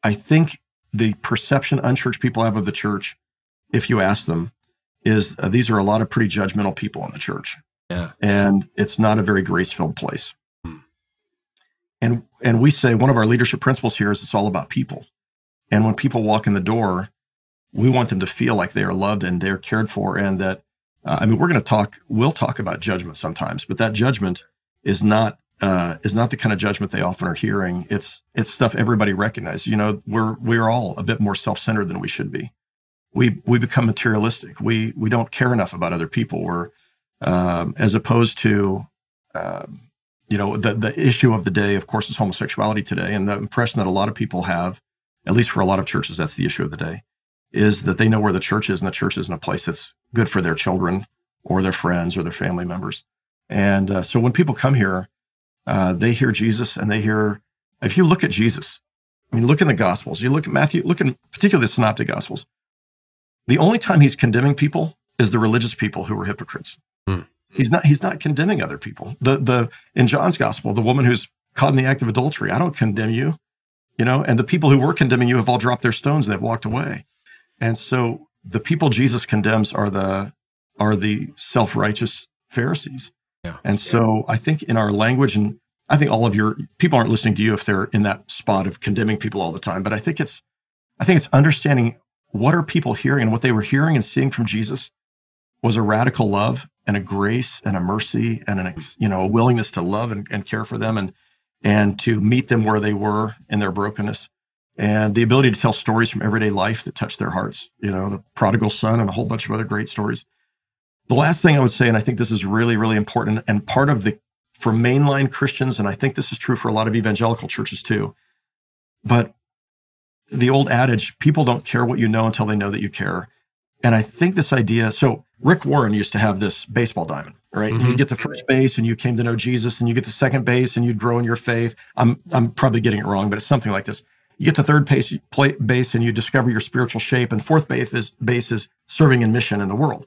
I think the perception unchurched people have of the church, if you ask them, is uh, these are a lot of pretty judgmental people in the church. Yeah. And it's not a very grace filled place. Hmm. And, and we say one of our leadership principles here is it's all about people. And when people walk in the door, we want them to feel like they are loved and they're cared for and that uh, i mean we're going to talk we'll talk about judgment sometimes but that judgment is not uh, is not the kind of judgment they often are hearing. It's it's stuff everybody recognizes. You know we're we're all a bit more self-centered than we should be. We we become materialistic. We we don't care enough about other people. We're um, as opposed to um, you know the the issue of the day of course is homosexuality today and the impression that a lot of people have at least for a lot of churches that's the issue of the day is that they know where the church is and the church isn't a place that's good for their children or their friends or their family members. And uh, so when people come here, uh, they hear Jesus and they hear, if you look at Jesus, I mean, look in the Gospels, you look at Matthew, look in particularly the Synoptic Gospels. The only time he's condemning people is the religious people who were hypocrites. Hmm. He's not, he's not condemning other people. The, the, in John's Gospel, the woman who's caught in the act of adultery, I don't condemn you, you know, and the people who were condemning you have all dropped their stones and they've walked away. And so the people Jesus condemns are the are the self-righteous Pharisees. Yeah. And so I think in our language and I think all of your people aren't listening to you if they're in that spot of condemning people all the time, but I think it's I think it's understanding what are people hearing and what they were hearing and seeing from Jesus was a radical love and a grace and a mercy and an you know a willingness to love and, and care for them and and to meet them where they were in their brokenness and the ability to tell stories from everyday life that touch their hearts, you know, the prodigal son and a whole bunch of other great stories. The last thing I would say, and I think this is really, really important and part of the, for mainline Christians, and I think this is true for a lot of evangelical churches too, but the old adage, people don't care what you know until they know that you care. And I think this idea, so Rick Warren used to have this baseball diamond, right? Mhm. You get to first base and you came to know Jesus and you get to second base and you'd grow in your faith. I'm, I'm probably getting it wrong, but it's something like this. You get to third base, play, base and you discover your spiritual shape. And fourth base is, base is serving in mission in the world.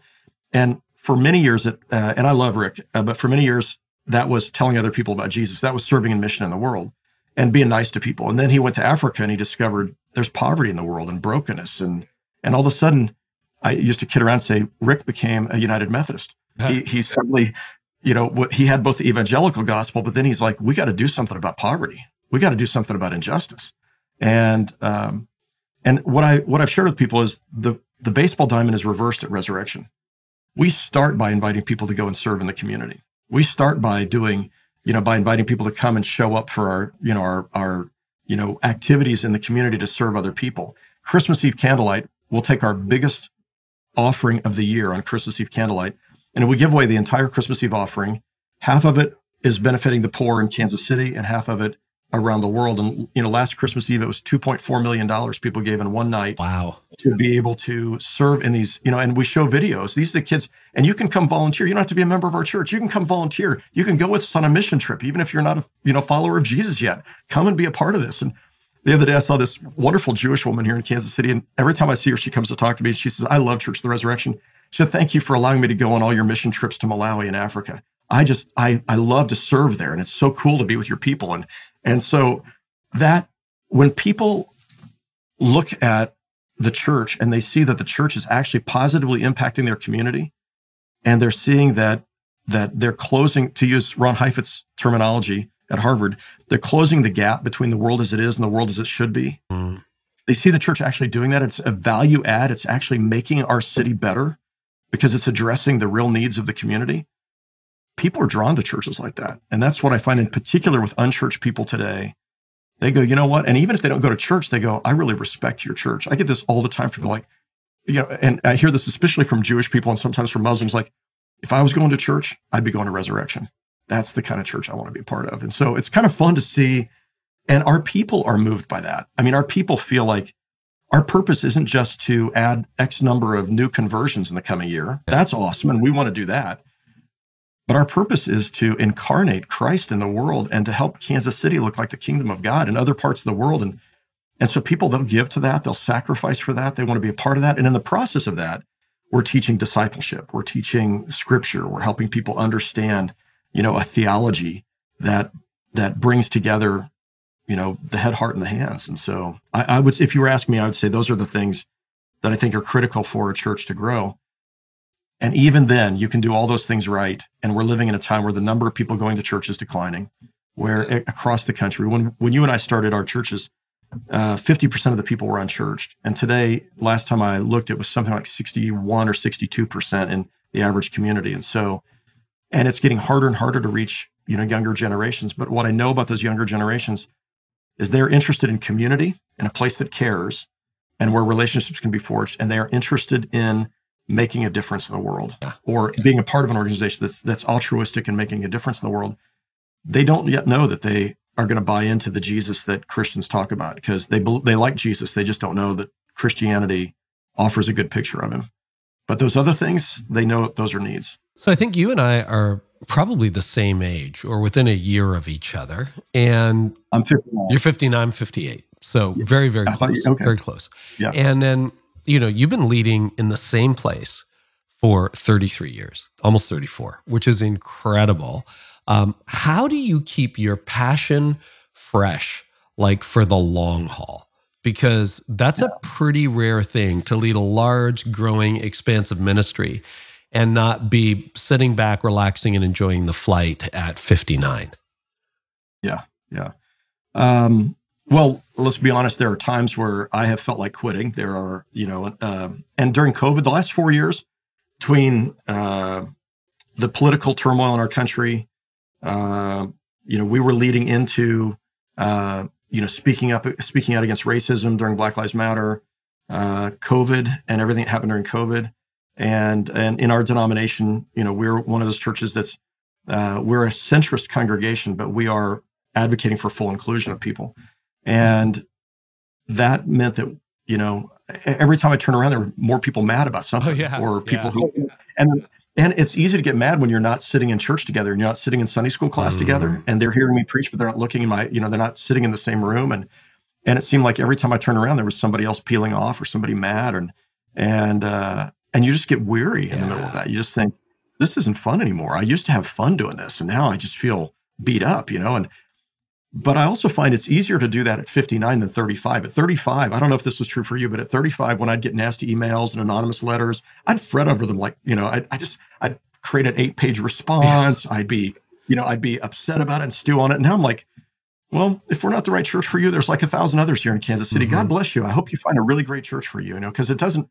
And for many years, it, uh, and I love Rick, uh, but for many years, that was telling other people about Jesus. That was serving in mission in the world and being nice to people. And then he went to Africa and he discovered there's poverty in the world and brokenness. And, and all of a sudden, I used to kid around and say, Rick became a United Methodist. He, he suddenly, you know, what- he had both the evangelical gospel, but then he's like, we got to do something about poverty. We got to do something about injustice. And, um, and what I, what I've shared with people is the, the baseball diamond is reversed at resurrection. We start by inviting people to go and serve in the community. We start by doing, you know, by inviting people to come and show up for our, you know, our, our, you know, activities in the community to serve other people. Christmas Eve candlelight, we'll take our biggest offering of the year on Christmas Eve candlelight, and we give away the entire Christmas Eve offering. Half of it is benefiting the poor in Kansas City, and half of it around the world. And you know, last Christmas Eve it was 2.4 million dollars people gave in one night Wow. to be able to serve in these, you know, and we show videos. These are the kids, and you can come volunteer. You don't have to be a member of our church. You can come volunteer. You can go with us on a mission trip, even if you're not a, you know, follower of Jesus yet. Come and be a part of this. And the other day I saw this wonderful Jewish woman here in Kansas City. And every time I see her, she comes to talk to me. She says, I love Church of the Resurrection. Said, thank you for allowing me to go on all your mission trips to Malawi and Africa. I just, I, I love to serve there. And it's so cool to be with your people. And, and so that when people look at the church and they see that the church is actually positively impacting their community and they're seeing that that they're closing to use ron heifetz's terminology at harvard they're closing the gap between the world as it is and the world as it should be Mm. they see the church actually doing that it's a value add it's actually making our city better because it's addressing the real needs of the community people are drawn to churches like that and that's what i find in particular with unchurched people today they go, you know what? And even if they don't go to church, they go, I really respect your church. I get this all the time from like, you know, and I hear this especially from Jewish people and sometimes from Muslims, like, if I was going to church, I'd be going to resurrection. That's the kind of church I want to be a part of. And so it's kind of fun to see. And our people are moved by that. I mean, our people feel like our purpose isn't just to add X number of new conversions in the coming year. That's awesome. And we want to do that. But our purpose is to incarnate Christ in the world and to help Kansas City look like the kingdom of God in other parts of the world. And, and so people, they'll give to that, they'll sacrifice for that, they want to be a part of that. And in the process of that, we're teaching discipleship, we're teaching scripture, we're helping people understand, you know, a theology that that brings together, you know, the head, heart, and the hands. And so I, I would, if you were asking me, I would say those are the things that I think are critical for a church to grow. And even then, you can do all those things right. And we're living in a time where the number of people going to church is declining, where across the country, when, when you and I started our churches, uh, 50% of the people were unchurched. And today, last time I looked, it was something like 61 or 62% in the average community. And so, and it's getting harder and harder to reach, you know, younger generations. But what I know about those younger generations is they're interested in community and a place that cares and where relationships can be forged. And they are interested in making a difference in the world yeah. or being a part of an organization that's that's altruistic and making a difference in the world they don't yet know that they are going to buy into the Jesus that Christians talk about because they they like Jesus they just don't know that Christianity offers a good picture of him but those other things they know those are needs so i think you and i are probably the same age or within a year of each other and i'm 59 you're 59 i'm 58 so very very close you, okay. very close yeah and then you know, you've been leading in the same place for 33 years, almost 34, which is incredible. Um, how do you keep your passion fresh, like for the long haul? Because that's yeah. a pretty rare thing to lead a large, growing, expansive ministry and not be sitting back, relaxing, and enjoying the flight at 59. Yeah, yeah. Um, well, let's be honest. There are times where I have felt like quitting. There are, you know, uh, and during COVID, the last four years, between uh, the political turmoil in our country, uh, you know, we were leading into, uh, you know, speaking up, speaking out against racism during Black Lives Matter, uh, COVID, and everything that happened during COVID, and and in our denomination, you know, we're one of those churches that's uh, we're a centrist congregation, but we are advocating for full inclusion of people. And that meant that, you know, every time I turn around, there were more people mad about something oh, yeah. or people yeah. who, and, and it's easy to get mad when you're not sitting in church together and you're not sitting in Sunday school class mm. together and they're hearing me preach, but they're not looking in my, you know, they're not sitting in the same room. And, and it seemed like every time I turned around, there was somebody else peeling off or somebody mad. And, and, uh, and you just get weary in yeah. the middle of that. You just think, this isn't fun anymore. I used to have fun doing this and now I just feel beat up, you know, and but I also find it's easier to do that at 59 than 35. At 35, I don't know if this was true for you, but at 35, when I'd get nasty emails and anonymous letters, I'd fret over them like, you know, I, I just, I'd create an eight page response. I'd be, you know, I'd be upset about it and stew on it. And now I'm like, well, if we're not the right church for you, there's like a thousand others here in Kansas City. Mm-hmm. God bless you. I hope you find a really great church for you, you know, because it doesn't,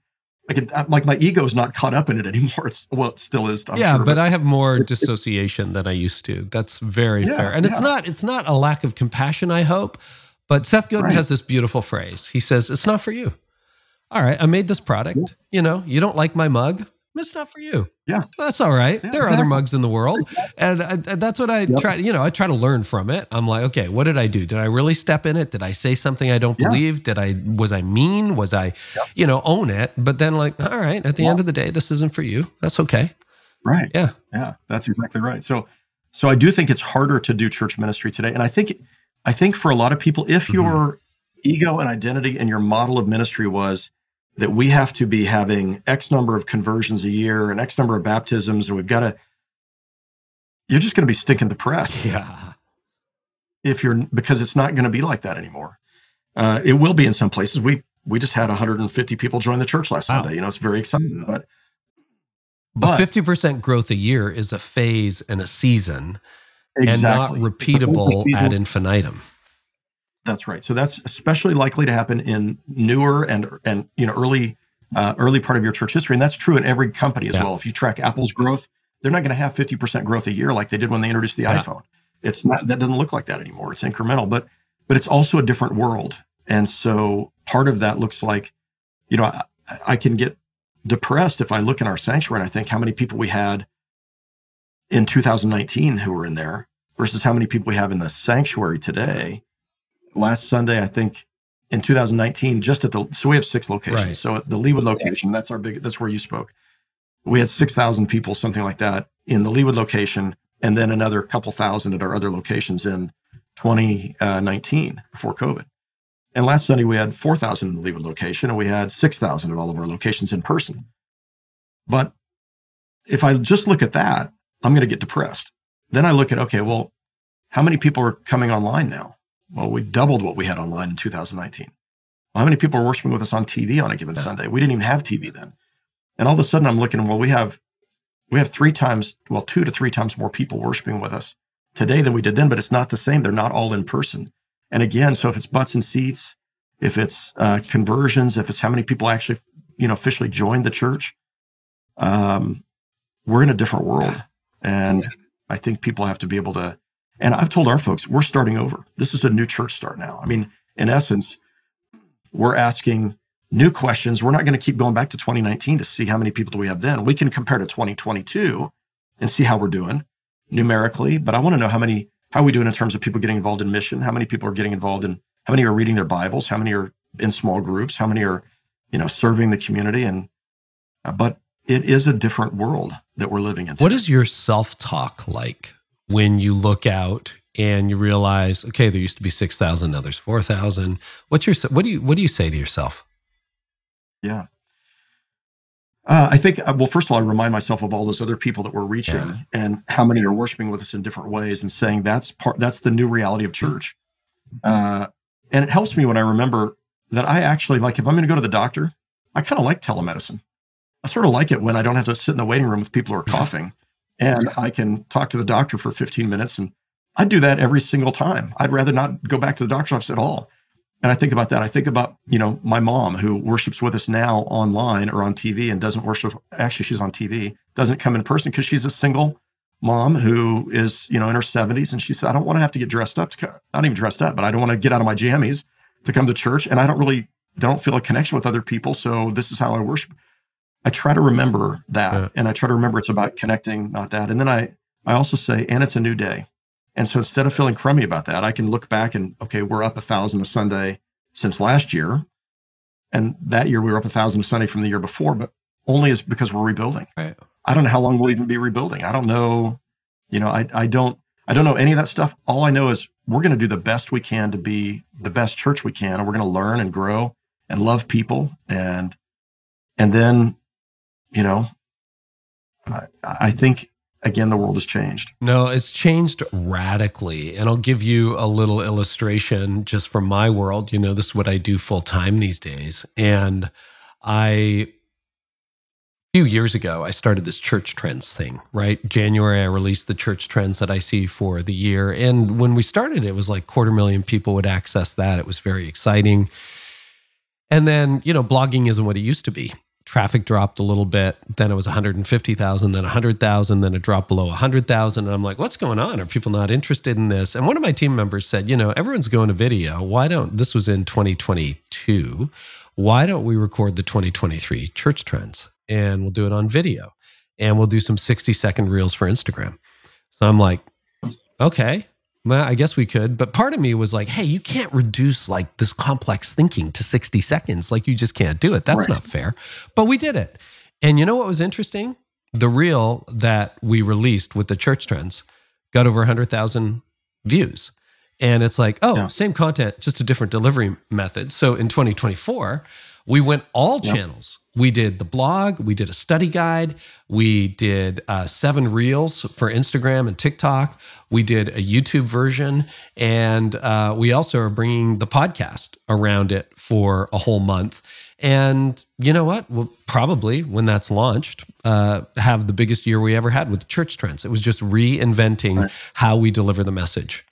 like, it, uh, like my ego's not caught up in it anymore. It's well, it still is. I'm yeah, sure, but, but, I have more dissociation than I used to. That's very yeah, fair, and yeah. it's not it's not a lack of compassion. I hope, but Seth Godin right. has this beautiful phrase. He says, "It's not for you." All right, I made this product. Yeah. You know, you don't like my mug. It's not for you. Yeah, that's all right. Yeah, there are exactly. other mugs in the world, and, I, and that's what I yep. try. You know, I try to learn from it. I'm like, okay, what did I do? Did I really step in it? Did I say something I don't yeah. believe? Did I was I mean? Was I, yep. you know, own it? But then, like, all right, at the end of the day, this isn't for you. That's okay. Right. Yeah. Yeah. That's exactly right. So, so I do think it's harder to do church ministry today, and I think, I think for a lot of people, if mm-hmm. your ego and identity and your model of ministry was that we have to be having X number of conversions a year and X number of baptisms, and we've got to, you're just going to be stinking depressed. Yeah. If you're, because it's not going to be like that anymore. Uh, it will be in some places. We, we just had 150 people join the church last wow. Sunday. You know, it's very exciting, but, but 50% growth a year is a phase and a season exactly. and not repeatable ad infinitum. That's right. So that's especially likely to happen in newer and and you know early uh, early part of your church history, and that's true in every company as yeah. well. If you track Apple's growth, they're not going to have fifty percent growth a year like they did when they introduced the yeah. iPhone. It's not that doesn't look like that anymore. It's incremental, but but it's also a different world, and so part of that looks like, you know, I, I can get depressed if I look in our sanctuary and I think how many people we had in 2019 who were in there versus how many people we have in the sanctuary today. Last Sunday, I think in 2019, just at the so we have six locations. Right. So at the Leawood location, that's our big that's where you spoke. We had 6,000 people, something like that, in the Leawood location, and then another couple thousand at our other locations in 2019 before COVID. And last Sunday, we had 4,000 in the Leawood location, and we had 6,000 at all of our locations in person. But if I just look at that, I'm going to get depressed. Then I look at, okay, well, how many people are coming online now? Well, we doubled what we had online in 2019. Well, how many people are worshiping with us on TV on a given Sunday? We didn't even have TV then. And all of a sudden I'm looking, well, we have we have three times, well, two to three times more people worshiping with us today than we did then, but it's not the same. They're not all in person. And again, so if it's butts and seats, if it's uh, conversions, if it's how many people actually, you know, officially joined the church, um, we're in a different world. And I think people have to be able to, and I've told our folks, we're starting over. This is a new church start now. I mean, in essence, we're asking new questions. We're not going to keep going back to 2019 to see how many people do we have then. We can compare to 2022 and see how we're doing numerically, but I want to know how many, how are we doing in terms of people getting involved in mission? How many people are getting involved in, how many are reading their Bibles? How many are in small groups? How many are, you know, serving the community? And, uh, but it is a different world that we're living in. What is your self talk like when you look out and you realize, okay, there used to be 6,000, now there's 4,000? What's your, what do you, what do you say to yourself? Yeah. Uh, I think, uh, well, first of all, I remind myself of all those other people that we're reaching Yeah. and how many are worshiping with us in different ways and saying that's part, that's the new reality of church. Uh, and it helps me when I remember that I actually like, if I'm going to go to the doctor, I kind of like telemedicine. I sort of like it when I don't have to sit in the waiting room with people who are coughing and I can talk to the doctor for 15 minutes. And I do that every single time. I'd rather not go back to the doctor's office at all. And I think about that. I think about, you know, my mom who worships with us now online or on TV and doesn't worship. Actually, she's on TV, doesn't come in person because she's a single mom who is, you know, in her 70s. And she said, I don't want to have to get dressed up to come, not even dressed up, but I don't want to get out of my jammies to come to church. And I don't really, don't feel a connection with other people. So this is how I worship. I try to remember that. Yeah. And I try to remember it's about connecting, not that. And then I, I also say, and it's a new day. And so instead of feeling crummy about that, I can look back and, okay, we're up a thousand a Sunday since last year. And that year we were up a thousand a Sunday from the year before, but only is because we're rebuilding. Right. I don't know how long we'll even be rebuilding. I don't know. You know, I, I don't, I don't know any of that stuff. All I know is we're going to do the best we can to be the best church we can. And we're going to learn and grow and love people. And, and then, you know, I, I think again, the world has changed. No, it's changed radically. And I'll give you a little illustration just from my world. You know, this is what I do full time these days. And I, a few years ago, I started this church trends thing, right? January, I released the church trends that I see for the year. And when we started, it was like quarter million people would access that. It was very exciting. And then, you know, blogging isn't what it used to be traffic dropped a little bit. Then it was 150,000, then 100,000, then it dropped below 100,000. And I'm like, what's going on? Are people not interested in this? And one of my team members said, you know, everyone's going to video. Why don't, this was in 2022, why don't we record the 2023 church trends and we'll do it on video and we'll do some 60 second reels for Instagram. So I'm like, okay, well, I guess we could. But part of me was like, hey, you can't reduce like this complex thinking to 60 seconds. Like you just can't do it. That's Right. not fair. But we did it. And you know what was interesting? The reel that we released with the church trends got over 100,000 views. And it's like, oh, Yeah. same content, just a different delivery method. So in 2024, we went all Yep. channels. We did the blog, we did a study guide, we did uh, seven reels for Instagram and TikTok, we did a YouTube version, and uh, we also are bringing the podcast around it for a whole month. And you know what? We'll probably, when that's launched, uh, have the biggest year we ever had with church trends. It was just reinventing Right. how we deliver the message.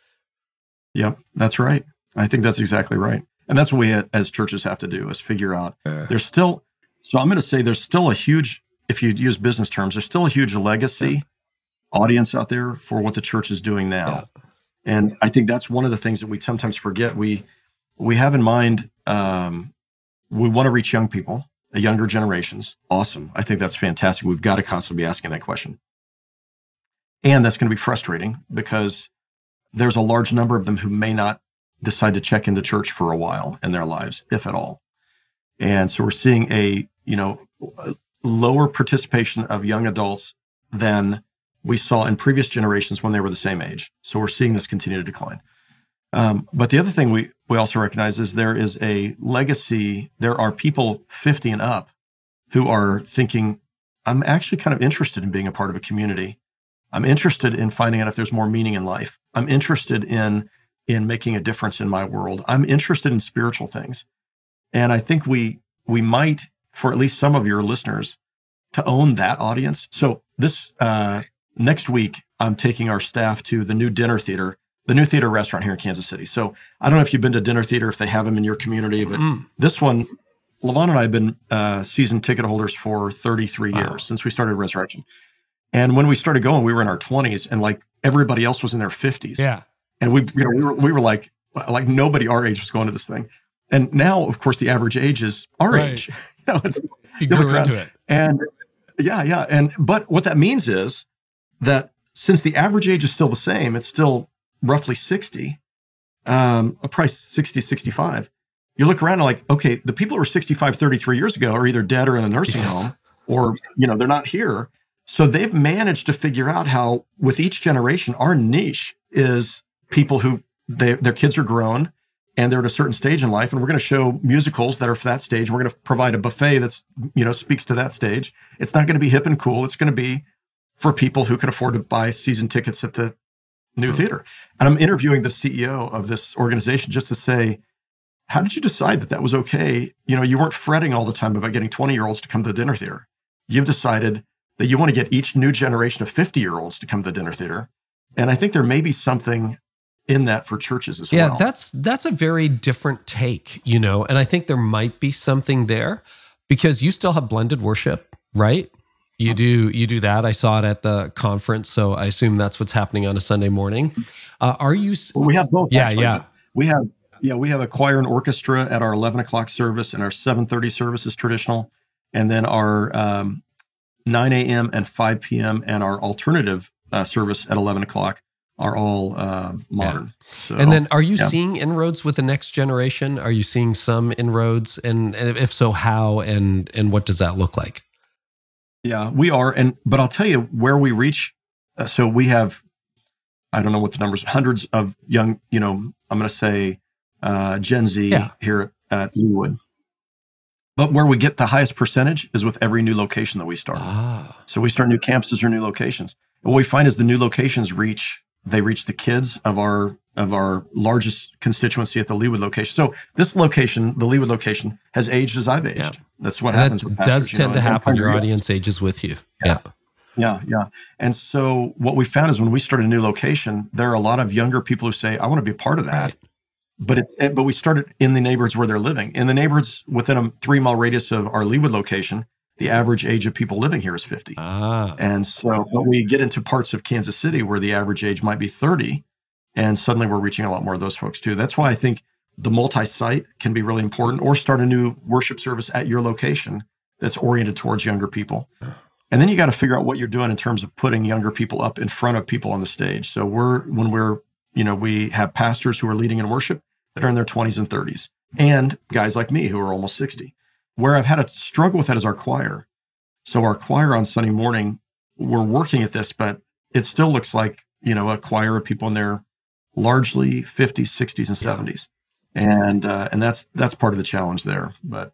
Yep, that's right. I think that's exactly right. And that's what we as churches have to do is figure out there's still, so I'm going to say there's still a huge, if you use business terms, there's still a huge legacy audience out there for what the church is doing now. Yeah. And I think that's one of the things that we sometimes forget. We, we have in mind, um, we want to reach young people the younger generations. Awesome. I think that's fantastic. We've got to constantly be asking that question. And that's going to be frustrating because there's a large number of them who may not decide to check into church for a while in their lives, if at all. And so we're seeing a, you know, lower participation of young adults than we saw in previous generations when they were the same age. So we're seeing this continue to decline. Um, but the other thing we, we also recognize is there is a legacy. There are people 50 and up who are thinking, I'm actually kind of interested in being a part of a community. I'm interested in finding out if there's more meaning in life. I'm interested in, in making a difference in my world. I'm interested in spiritual things. And I think we, we might, for at least some of your listeners, to own that audience. So this, uh, next week, I'm taking our staff to the new dinner theater the new theater restaurant here in Kansas City. So I don't know if you've been to dinner theater, if they have them in your community, but mm. this one, LaVon and I have been uh, season ticket holders for 33 wow. years since we started Resurrection. And when we started going, we were in our 20s and like everybody else was in their 50s. Yeah. And we, you know, we were, we were like, like nobody our age was going to this thing. And now, of course, the average age is our right. age. you know, it's, you grew into it. And yeah, yeah. And, but what that means is that since the average age is still the same, it's still roughly 60, um, a price 60, 65. You look around and like, okay, the people who were 65, 33 years ago are either dead or in a nursing home or, you know, they're not here. So they've managed to figure out how with each generation, our niche is people who they, their kids are grown and they're at a certain stage in life. And we're going to show musicals that are for that stage. We're going to provide a buffet that's, you know, speaks to that stage. It's not going to be hip and cool. It's going to be for people who can afford to buy season tickets at the new hmm. theater. And I'm interviewing the CEO of this organization just to say, how did you decide that that was okay? You know, you weren't fretting all the time about getting 20 year olds to come to the dinner theater. You've decided that you want to get each new generation of 50 year olds to come to the dinner theater. And I think there may be something in that for churches as yeah, well. Yeah, that's that's a very different take, you know, and I think there might be something there because you still have blended worship, right? You do you do that. I saw it at the conference, so I assume that's what's happening on a Sunday morning. Uh, are you? Well, we have both. Yeah, actually. yeah. We have yeah we have a choir and orchestra at our eleven o'clock service, and our seven thirty service is traditional, and then our um, nine a.m. and five p.m. and our alternative uh, service at eleven o'clock are all uh, modern. Yeah. So, and then, are you yeah. seeing inroads with the next generation? Are you seeing some inroads, and, and if so, how and and what does that look like? Yeah, we are. And, but I'll tell you where we reach. Uh, so we have, I don't know what the numbers, hundreds of young, you know, I'm going to say uh, Gen Z yeah. here at Leawood. But where we get the highest percentage is with every new location that we start. Ah. So we start new campuses or new locations. And what we find is the new locations reach, they reach the kids of our of our largest constituency at the Leawood location. So this location, the Leawood location, has aged as I've aged. Yeah. That's what and happens. That does tend know, to happen. Your audience ages with you. Yeah. yeah. Yeah, yeah. And so what we found is when we start a new location, there are a lot of younger people who say, I want to be a part of that. Right. But it's eh, but we started in the neighborhoods where they're living. In the neighborhoods within a three mile radius of our Leawood location, the average age of people living here is 50. Ah. And so but we get into parts of Kansas City where the average age might be 30 and suddenly we're reaching a lot more of those folks too. That's why I think the multi site can be really important or start a new worship service at your location that's oriented towards younger people. And then you got to figure out what you're doing in terms of putting younger people up in front of people on the stage. So we're, when we're, you know, we have pastors who are leading in worship that are in their 20s and 30s and guys like me who are almost 60. Where I've had a struggle with that is our choir. So our choir on Sunday morning, we're working at this, but it still looks like, you know, a choir of people in their largely 50s, 60s, and 70s, and uh, and that's that's part of the challenge there. But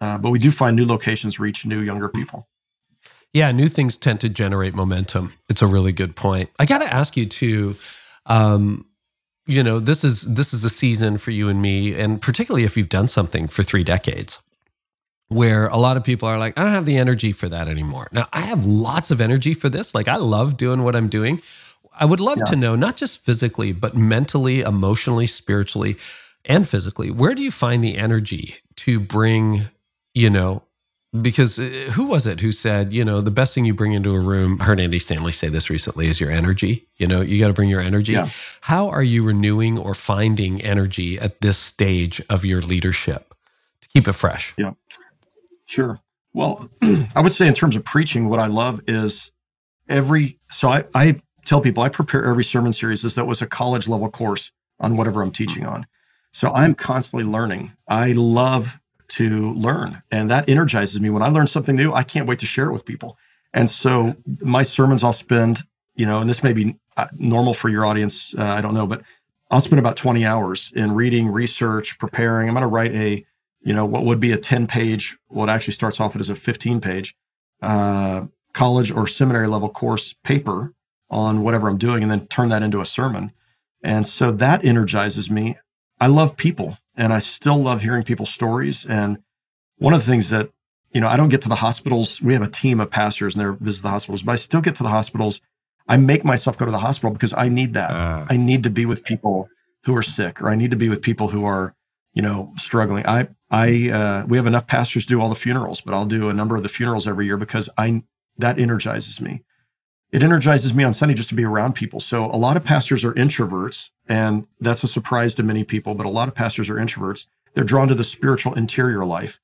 uh, but we do find new locations reach new younger people. Yeah, new things tend to generate momentum. It's a really good point. I got to ask you too. Um, you know, this is this is a season for you and me, and particularly if you've done something for three decades, where a lot of people are like, I don't have the energy for that anymore. Now, I have lots of energy for this. Like, I love doing what I'm doing, I would love yeah. to know, not just physically, but mentally, emotionally, spiritually, and physically, where do you find the energy to bring, you know, because uh, who was it who said, you know, the best thing you bring into a room, I heard Andy Stanley say this recently, is your energy. You know, you got to bring your energy. Yeah. How are you renewing or finding energy at this stage of your leadership to keep it fresh? Yeah. Sure. Well, I would say in terms of preaching, what I love is every, so I, I tell people I prepare every sermon series as it was a college level course on whatever I'm teaching on. So I'm constantly learning. I love to learn and that energizes me. When I learn something new, I can't wait to share it with people. And so my sermons, I'll spend, you know, and this may be uh, normal for your audience. Uh, I don't know, but I'll spend about 20 hours in reading, research, preparing. I'm going to write a, you know, what would be a 10 page, what actually starts off as a 15 page uh, college or seminary level course paper on whatever I'm doing and then turn that into a sermon. And so that energizes me. I love people and I still love hearing people's stories. And one of the things that, you know, I don't get to the hospitals. We have a team of pastors and they visit the hospitals, but I still get to the hospitals. I make myself go to the hospital because I need that. Uh. I need to be with people who are sick or I need to be with people who are, you know, struggling. I, I, uh, we have enough pastors to do all the funerals, but I'll do a number of the funerals every year because I, that energizes me it energizes me on Sunday just to be around people. So a lot of pastors are introverts, and that's a surprise to many people, but a lot of pastors are introverts. They're drawn to the spiritual interior life.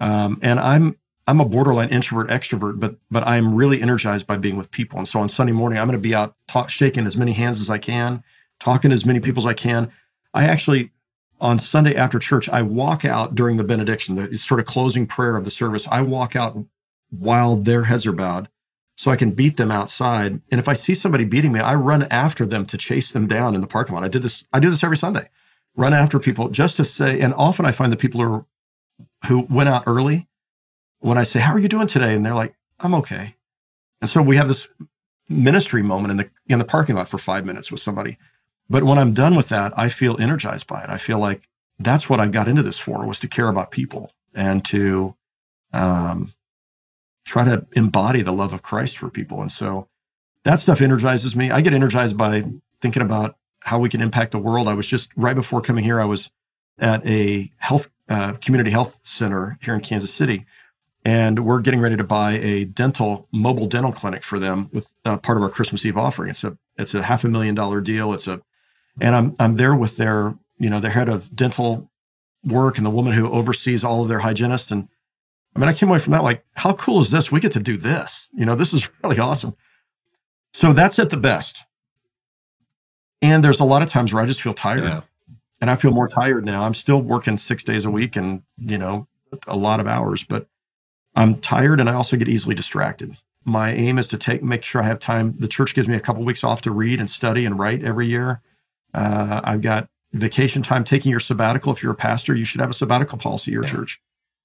Um, and I'm I'm a borderline introvert extrovert, but but I'm really energized by being with people. And so on Sunday morning, I'm going to be out talk, shaking as many hands as I can, talking to as many people as I can. I actually on Sunday after church, I walk out during the benediction, the sort of closing prayer of the service. I walk out while their heads are bowed so I can beat them outside. And if I see somebody beating me, I run after them to chase them down in the parking lot. I did this. I do this every Sunday. Run after people just to say. And often I find the people who are, who went out early. When I say, "How are you doing today?" and they're like, "I'm okay," and so we have this ministry moment in the in the parking lot for five minutes with somebody. But when I'm done with that, I feel energized by it. I feel like that's what I got into this for was to care about people and to um, try to embody the love of Christ for people. And so that stuff energizes me. I get energized by thinking about how we can impact the world. I was just right before coming here, I was at a health uh, community health center here in Kansas City, and we're getting ready to buy a dental mobile dental clinic for them with uh, part of our Christmas Eve offering. It's a it's a half a million dollar deal. It's a and I'm I'm there with their you know their head of dental work and the woman who oversees all of their hygienists and I mean, I came away from that like, how cool is this? We get to do this. You know, this is really awesome. So that's at the best. And there's a lot of times where I just feel tired. Yeah. And I feel more tired now. I'm still working six days a week and, you know, a lot of hours, but I'm tired and I also get easily distracted. My aim is to take, make sure I have time. The church gives me a couple of weeks off to read and study and write every year. Uh, I've got vacation time, taking your sabbatical. If you're a pastor, you should have a sabbatical policy at your yeah. church,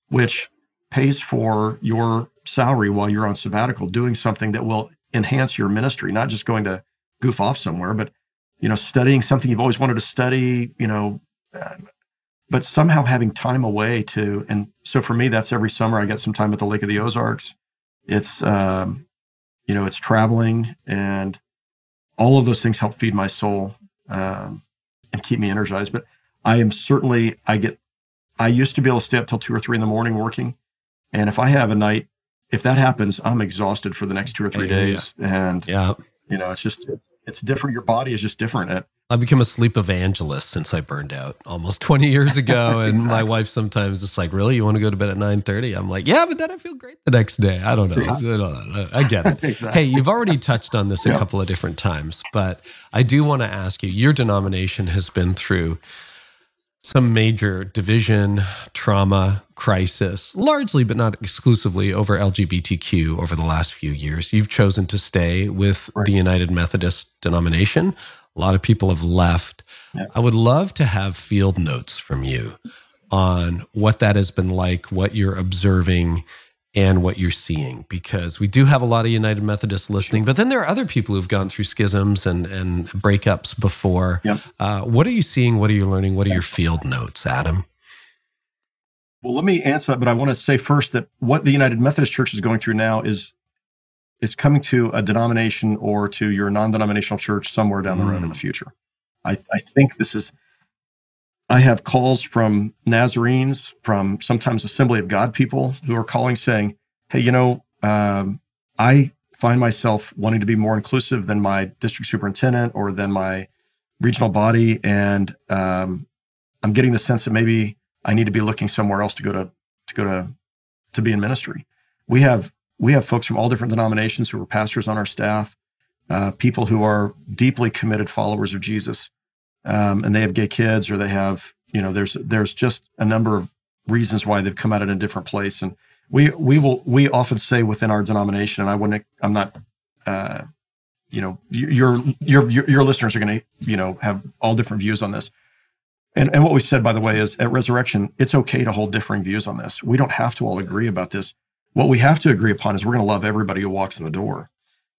which pays for your salary while you're on sabbatical, doing something that will enhance your ministry, not just going to goof off somewhere, but you know, studying something you've always wanted to study, you know, but somehow having time away to, and so for me, that's every summer I get some time at the Lake of the Ozarks. It's, um, you know, it's traveling and all of those things help feed my soul um, and keep me energized. But I am certainly, I get, I used to be able to stay up till two or three in the morning working. And if I have a night, if that happens, I'm exhausted for the next two or three days. Yeah. And yeah, you know, it's just it's different. Your body is just different. At, I've become a sleep evangelist since I burned out almost 20 years ago. And exactly. my wife sometimes is like, really, you want to go to bed at 9 30? I'm like, yeah, but then I feel great the next day. I don't know. Yeah. I, don't know. I get it. exactly. Hey, you've already touched on this a couple of different times, but I do want to ask you, your denomination has been through some major division, trauma, crisis, largely but not exclusively over LGBTQ over the last few years. You've chosen to stay with right. the United Methodist denomination. A lot of people have left. Yeah. I would love to have field notes from you on what that has been like, what you're observing and what you're seeing because we do have a lot of United Methodists listening, but then there are other people who've gone through schisms and, and breakups before. Yep. Uh, what are you seeing? What are you learning? What are your field notes, Adam? Well, let me answer that, but I want to say first that what the United Methodist Church is going through now is is coming to a denomination or to your non-denominational church somewhere down the road mm. in the mm. future. I, I think this is I have calls from Nazarenes, from sometimes Assembly of God people who are calling saying, Hey, you know, um, I find myself wanting to be more inclusive than my district superintendent or than my regional body. And um, I'm getting the sense that maybe I need to be looking somewhere else to go to, to go to to be in ministry. We have we have folks from all different denominations who are pastors on our staff, uh, people who are deeply committed followers of Jesus, um, and they have gay kids or they have you know there's there's just a number of reasons why they've come out in a different place, and we we will we often say within our denomination, and I wouldn't I'm not. Uh, you know, your your your, your listeners are going to you know have all different views on this. And, and what we said, by the way, is at Resurrection, it's okay to hold differing views on this. We don't have to all agree about this. What we have to agree upon is we're going to love everybody who walks in the door.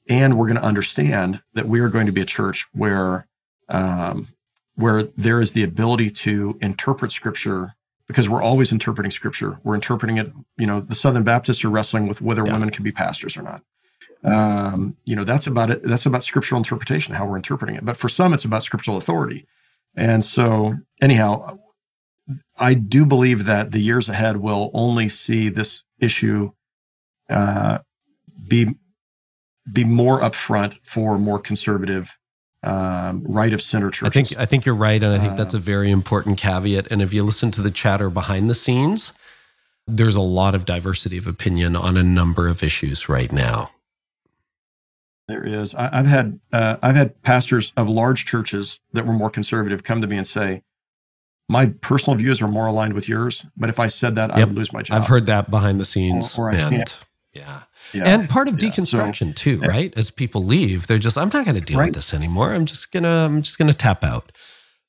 And we're going to understand that we are going to be a church where, um, where there is the ability to interpret scripture because we're always interpreting scripture. We're interpreting it, you know, the Southern Baptists are wrestling with whether yeah. women can be pastors or not. Um, you know, that's about it. That's about scriptural interpretation, how we're interpreting it. But for some, it's about scriptural authority. And so, anyhow, I do believe that the years ahead will only see this issue uh, be be more upfront for more conservative um, right of center churches. I think I think you're right, and I think that's a uh, very important caveat. And if you listen to the chatter behind the scenes, there's a lot of diversity of opinion on a number of issues right now. There is. I, have had uh, I've had pastors of large churches that were more conservative come to me and say, "My personal views are more aligned with yours, but if I said that, yep. I would lose my job." I've heard that behind the scenes, or, or and, yeah. yeah. And part of yeah. deconstruction so, too, right? As people leave, they're just, "I'm not going to deal right. with this anymore. I'm just gonna, I'm just gonna tap out."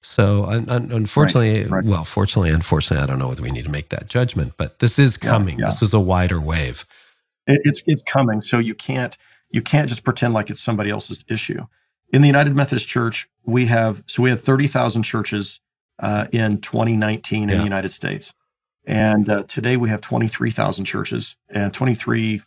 So, un- un- unfortunately, right. Right. well, fortunately, unfortunately, I don't know whether we need to make that judgment, but this is coming. Yeah, this is a wider wave. It, it's it's coming. So you can't you can't just pretend like it's somebody else's issue. In the United Methodist Church, we have so we had 30,000 churches uh, in 2019 in the United States. And uh, today we have 23,000 churches and 23,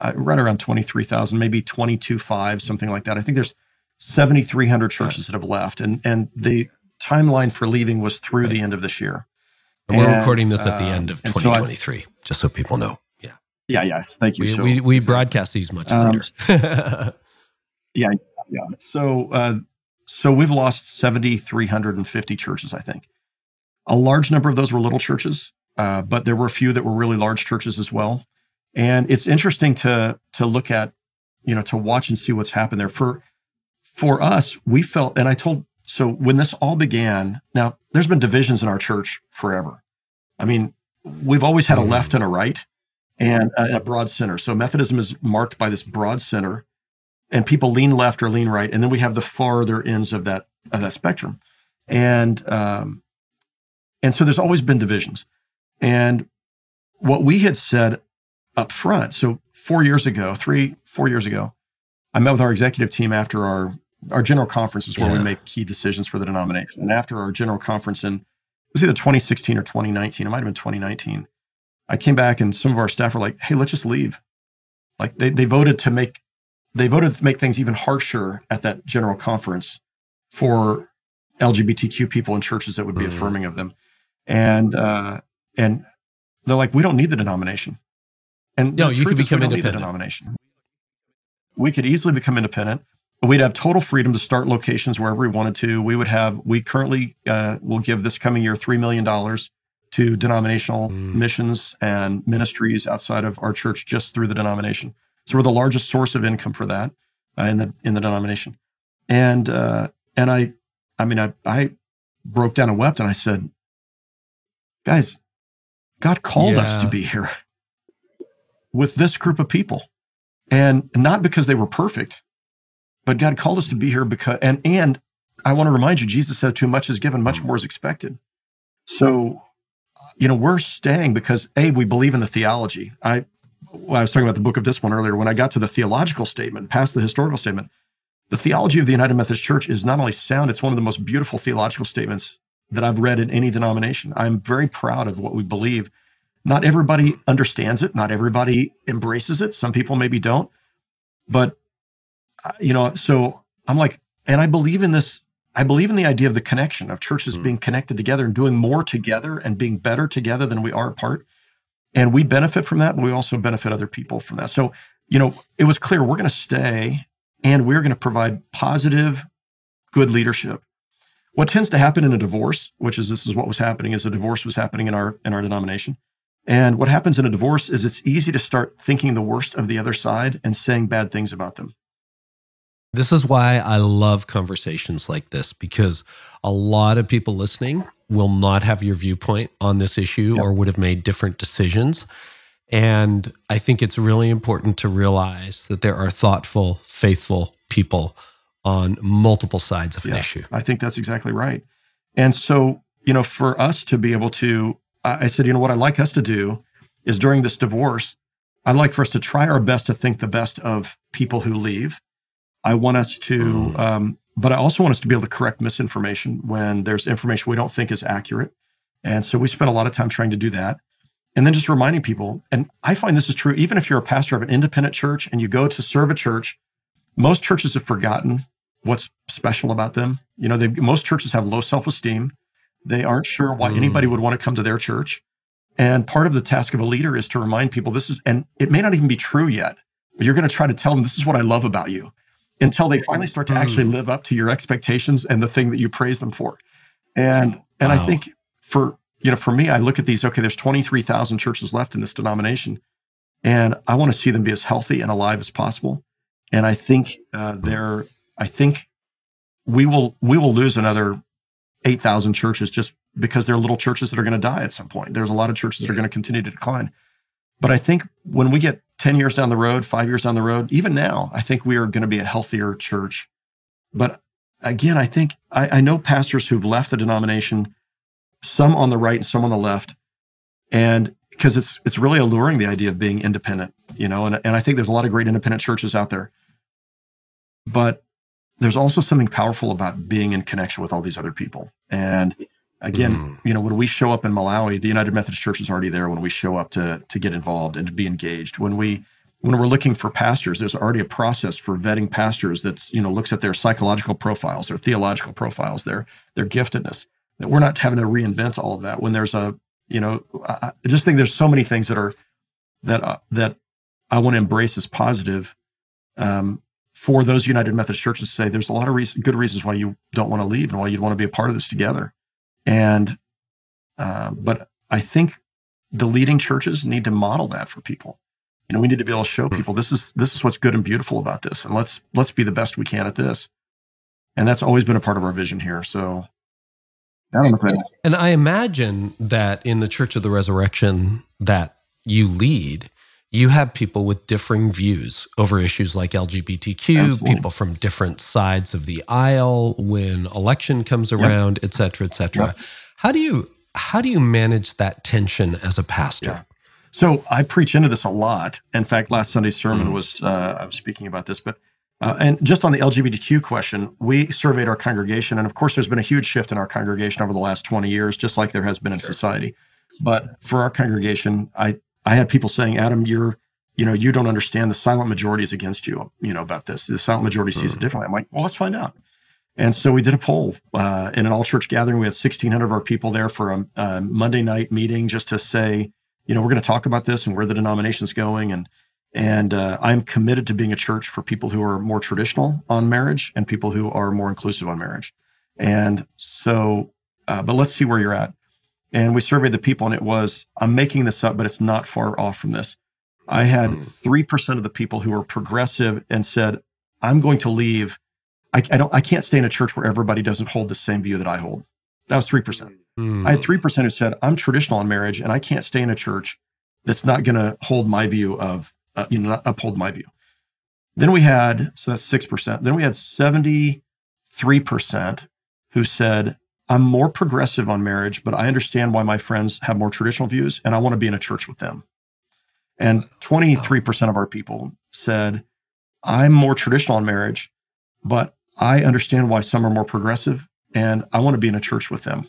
uh, right around 23,000, maybe 22.5, something like that. I think there's 7,300 churches that have left. And, and the timeline for leaving was through right. the end of this year. And we're recording this at the end of 2023, so I, just so people know. Yeah, Yeah. yes. Thank you. We, so, we, we broadcast these much um, later. yeah, yeah. So, uh, so we've lost 7,350 churches, I think. A large number of those were little churches, uh, but there were a few that were really large churches as well. And it's interesting to to look at, you know, to watch and see what's happened there. For for us, we felt, and I told so when this all began. Now, there's been divisions in our church forever. I mean, we've always had a left and a right and a, a broad center. So Methodism is marked by this broad center, and people lean left or lean right, and then we have the farther ends of that of that spectrum, and um, and so there's always been divisions. And what we had said up front, so four years ago, three four years ago, I met with our executive team after our our general conference is where yeah. we make key decisions for the denomination, and after our general conference in it was either 2016 or 2019, it might have been 2019 I came back and some of our staff were like, "Hey, let's just leave." Like they they voted to make they voted to make things even harsher at that general conference for LGBTQ people in churches that would be mm-hmm. affirming of them, and uh, and they're like, "We don't need the denomination." And no, you could become independent. denomination. We could easily become independent. We'd have total freedom to start locations wherever we wanted to. We would have. We currently uh, will give this coming year three million dollars to denominational mm. missions and ministries outside of our church just through the denomination. So we're the largest source of income for that uh, in the in the denomination. And uh, and I I mean I I broke down and wept and I said, guys, God called yeah. us to be here with this group of people. And not because they were perfect, but God called us to be here because and and I want to remind you, Jesus said, too much is given, much more is expected. So you know, we're staying because A, we believe in the theology. I, well, I was talking about the book of discipline earlier. When I got to the theological statement, past the historical statement, the theology of the United Methodist Church is not only sound, it's one of the most beautiful theological statements that I've read in any denomination. I'm very proud of what we believe. Not everybody understands it, not everybody embraces it. Some people maybe don't. But, uh, you know, so I'm like, and I believe in this I believe in the idea of the connection of churches mm. being connected together and doing more together and being better together than we are apart. And we benefit from that, but we also benefit other people from that. So, you know, it was clear we're going to stay and we're going to provide positive, good leadership. What tends to happen in a divorce, which is this is what was happening, is a divorce was happening in our in our denomination. And what happens in a divorce is it's easy to start thinking the worst of the other side and saying bad things about them. This is why I love conversations like this because a lot of people listening will not have your viewpoint on this issue yep. or would have made different decisions. And I think it's really important to realize that there are thoughtful, faithful people on multiple sides of an yeah, issue. I think that's exactly right. And so, you know, for us to be able to, I said, you know, what I'd like us to do is during this divorce, I'd like for us to try our best to think the best of people who leave. I want us to, mm. um, but I also want us to be able to correct misinformation when there's information we don't think is accurate. And so we spend a lot of time trying to do that. And then just reminding people, and I find this is true, even if you're a pastor of an independent church and you go to serve a church, most churches have forgotten what's special about them. You know, most churches have low self esteem. They aren't sure why mm. anybody would want to come to their church. And part of the task of a leader is to remind people this is, and it may not even be true yet, but you're going to try to tell them this is what I love about you until they finally start to mm. actually live up to your expectations and the thing that you praise them for. And, and wow. I think for, you know, for me, I look at these, okay, there's 23,000 churches left in this denomination, and I want to see them be as healthy and alive as possible. And I think uh, they're, I think we will, we will lose another 8,000 churches just because they're little churches that are going to die at some point. There's a lot of churches that are going to continue to decline. But I think when we get 10 years down the road, five years down the road, even now, I think we are going to be a healthier church. But again, I think I, I know pastors who've left the denomination some on the right and some on the left. And because it's it's really alluring the idea of being independent, you know, and, and I think there's a lot of great independent churches out there. But there's also something powerful about being in connection with all these other people. And again, mm. you know, when we show up in Malawi, the United Methodist Church is already there when we show up to to get involved and to be engaged. When we when we're looking for pastors, there's already a process for vetting pastors that's, you know, looks at their psychological profiles, their theological profiles, their their giftedness that we're not having to reinvent all of that when there's a you know i, I just think there's so many things that are that uh, that i want to embrace as positive um, for those united methodist churches to say there's a lot of reason, good reasons why you don't want to leave and why you'd want to be a part of this together. And uh, but i think the leading churches need to model that for people. You know we need to be able to show people this is this is what's good and beautiful about this and let's let's be the best we can at this. And that's always been a part of our vision here so and I imagine that in the Church of the Resurrection that you lead, you have people with differing views over issues like LGBTQ, Absolutely. people from different sides of the aisle when election comes around, yep. et cetera, et cetera. Yep. How do you how do you manage that tension as a pastor? Yeah. So I preach into this a lot. In fact, last Sunday's sermon mm. was uh, I was speaking about this, but uh, and just on the LGBTQ question, we surveyed our congregation, and of course, there's been a huge shift in our congregation over the last 20 years, just like there has been in sure. society. But for our congregation, I I had people saying, "Adam, you're, you know, you don't understand. The silent majority is against you, you know, about this. The silent majority sees it mm. differently." I'm like, "Well, let's find out." And so we did a poll uh, in an all church gathering. We had 1,600 of our people there for a, a Monday night meeting, just to say, you know, we're going to talk about this and where the denomination's going, and and uh, I'm committed to being a church for people who are more traditional on marriage and people who are more inclusive on marriage. And so, uh, but let's see where you're at. And we surveyed the people, and it was, I'm making this up, but it's not far off from this. I had 3% hmm. of the people who were progressive and said, I'm going to leave. I, I, don't, I can't stay in a church where everybody doesn't hold the same view that I hold. That was 3%. Mm. I had 3% who said, I'm traditional on marriage and I can't stay in a church that's not going to hold my view of uh, you know, uphold my view. Then we had, so that's 6%. Then we had 73% who said, I'm more progressive on marriage, but I understand why my friends have more traditional views and I want to be in a church with them. And 23% of our people said, I'm more traditional on marriage, but I understand why some are more progressive and I want to be in a church with them.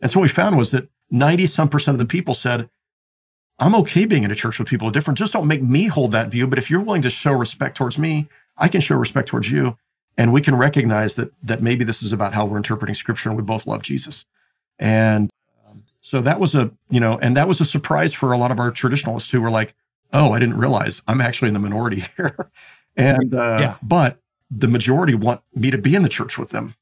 And so what we found was that 90 some percent of the people said, I'm okay being in a church with people different. Just don't make me hold that view. But if you're willing to show respect towards me, I can show respect towards you. And we can recognize that that maybe this is about how we're interpreting scripture and we both love Jesus. And um, so that was a, you know, and that was a surprise for a lot of our traditionalists who were like, oh, I didn't realize I'm actually in the minority here. and, uh, yeah. but the majority want me to be in the church with them.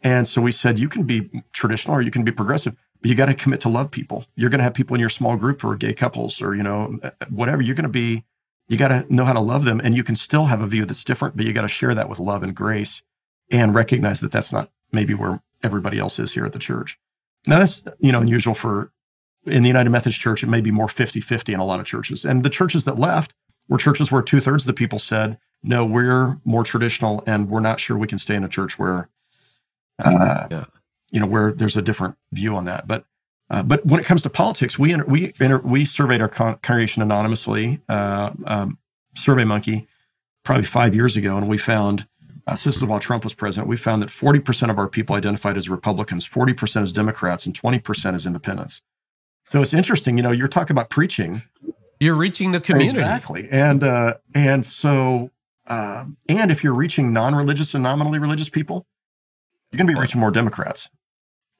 And so we said, you can be traditional or you can be progressive, but you got to commit to love people. You're going to have people in your small group who are gay couples or, you know, whatever. You're going to be, you got to know how to love them and you can still have a view that's different, but you got to share that with love and grace and recognize that that's not maybe where everybody else is here at the church. Now that's, you know, unusual for in the United Methodist Church. It may be more 50 50 in a lot of churches. And the churches that left were churches where two thirds of the people said, no, we're more traditional and we're not sure we can stay in a church where, uh, yeah. you know, where there's a different view on that. But, uh, but when it comes to politics, we, we, we surveyed our con- congregation anonymously, uh, um, Survey Monkey, probably five years ago, and we found uh, this is while Trump was president, we found that 40% of our people identified as Republicans, 40% as Democrats, and 20% as independents. So it's interesting, you know, you're talking about preaching. You're reaching the community. Exactly. And uh, and so uh, and if you're reaching non-religious and nominally religious people, you're going to be reaching more Democrats.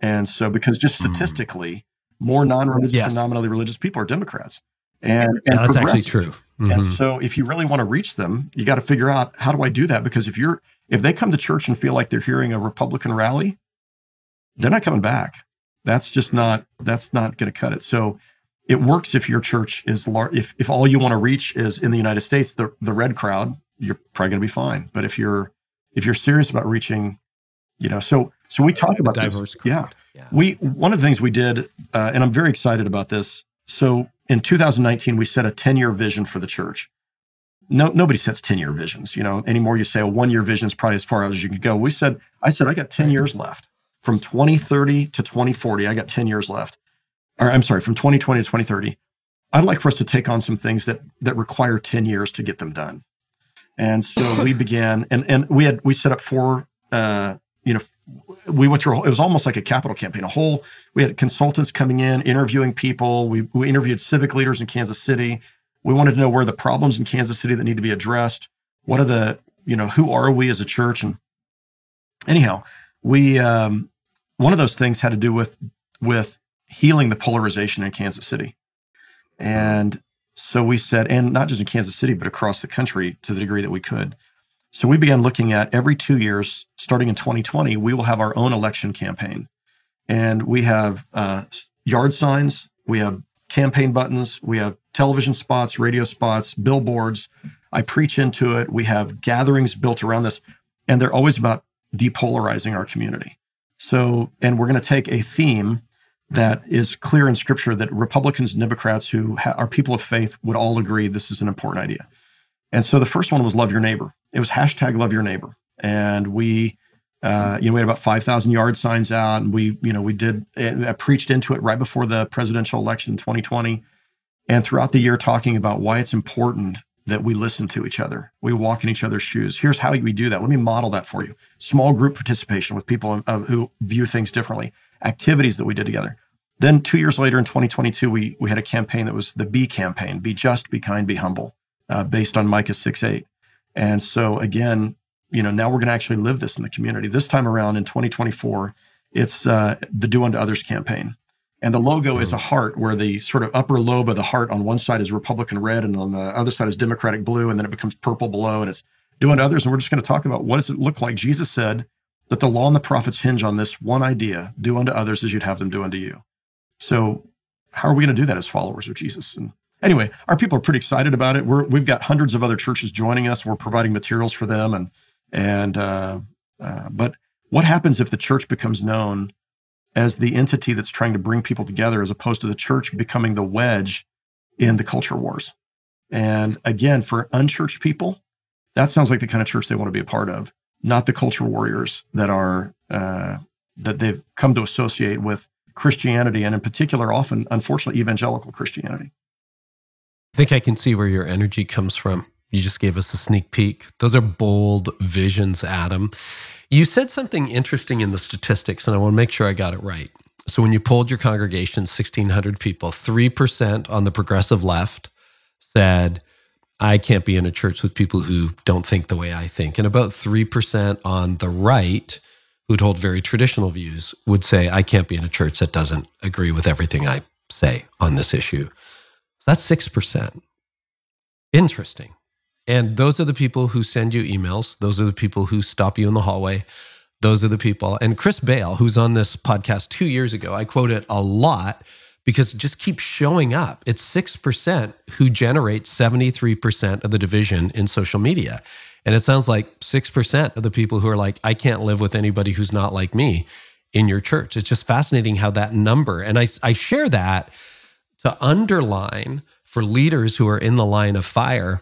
And so because just hmm. statistically, mm. more non-religious yes. and nominally religious people are Democrats. And, and yeah, that's actually true. Mm-hmm. And so if you really want to reach them, you got to figure out how do I do that? Because if you're if they come to church and feel like they're hearing a Republican rally, they're not coming back. That's just not that's not going to cut it. So it works if your church is large. If if all you want to reach is in the United States, the the red crowd, you're probably going to be fine. But if you're if you're serious about reaching, you know, so so we talk about diverse. Yeah. yeah. we one of the things we did, uh, and I'm very excited about this. So in 2019, we set a 10 year vision for the church no, nobody sets 10 year visions, you know, anymore. You say a one year vision is probably as far as you can go. We said, I said, I got 10 years left from 2030 to 2040. I got 10 years left. Or I'm sorry, from 2020 to 2030. I'd like for us to take on some things that, that require 10 years to get them done. And so we began, and, and we had, we set up four, uh, you know, we went through, it was almost like a capital campaign, a whole, we had consultants coming in, interviewing people. We, we interviewed civic leaders in Kansas City. We wanted to know where the problems in Kansas City that need to be addressed. What are the, you know, who are we as a church? And anyhow, we, um, one of those things had to do with, with healing the polarization in Kansas City. And so we said, and not just in Kansas City, but across the country to the degree that we could. So we began looking at every two years, starting in 2020, we will have our own election campaign. And we have uh, yard signs, we have campaign buttons, we have television spots, radio spots, billboards. I preach into it. We have gatherings built around this, and they're always about depolarizing our community. So, and we're going to take a theme that is clear in scripture that Republicans and Democrats who ha- are people of faith would all agree this is an important idea. And so the first one was love your neighbor. It was hashtag love your neighbor. And we uh, you know, we had about 5,000 yard signs out and we, you know, we did, I preached into it right before the presidential election in 2020. And throughout the year, talking about why it's important that we listen to each other. We walk in each other's shoes. Here's how we do that. Let me model that for you. Small group participation with people uh, who view things differently, activities that we did together. Then two years later in 2022, we, we had a campaign that was the Be campaign, Be Just, Be Kind, Be Humble, uh, based on Micah 6 8. And so again, you know, now we're going to actually live this in the community. This time around in 2024, it's uh, the Do Unto Others campaign. And the logo is a heart where the sort of upper lobe of the heart on one side is Republican red and on the other side is Democratic blue. And then it becomes purple below and it's Do Unto Others. And we're just going to talk about what does it look like? Jesus said that the law and the prophets hinge on this one idea do unto others as you'd have them do unto you. So, how are we going to do that as followers of Jesus? And anyway, our people are pretty excited about it. We're, we've got hundreds of other churches joining us. We're providing materials for them. And and uh, uh, but what happens if the church becomes known as the entity that's trying to bring people together, as opposed to the church becoming the wedge in the culture wars? And again, for unchurched people, that sounds like the kind of church they want to be a part of, not the culture warriors that are uh, that they've come to associate with Christianity, and in particular, often, unfortunately, evangelical Christianity. I think I can see where your energy comes from. You just gave us a sneak peek. Those are bold visions, Adam. You said something interesting in the statistics, and I want to make sure I got it right. So, when you polled your congregation, 1,600 people, 3% on the progressive left said, I can't be in a church with people who don't think the way I think. And about 3% on the right, who'd hold very traditional views, would say, I can't be in a church that doesn't agree with everything I say on this issue. That's 6%. Interesting. And those are the people who send you emails. Those are the people who stop you in the hallway. Those are the people. And Chris Bail, who's on this podcast two years ago, I quote it a lot because it just keeps showing up. It's 6% who generate 73% of the division in social media. And it sounds like 6% of the people who are like, I can't live with anybody who's not like me in your church. It's just fascinating how that number, and I, I share that to underline for leaders who are in the line of fire,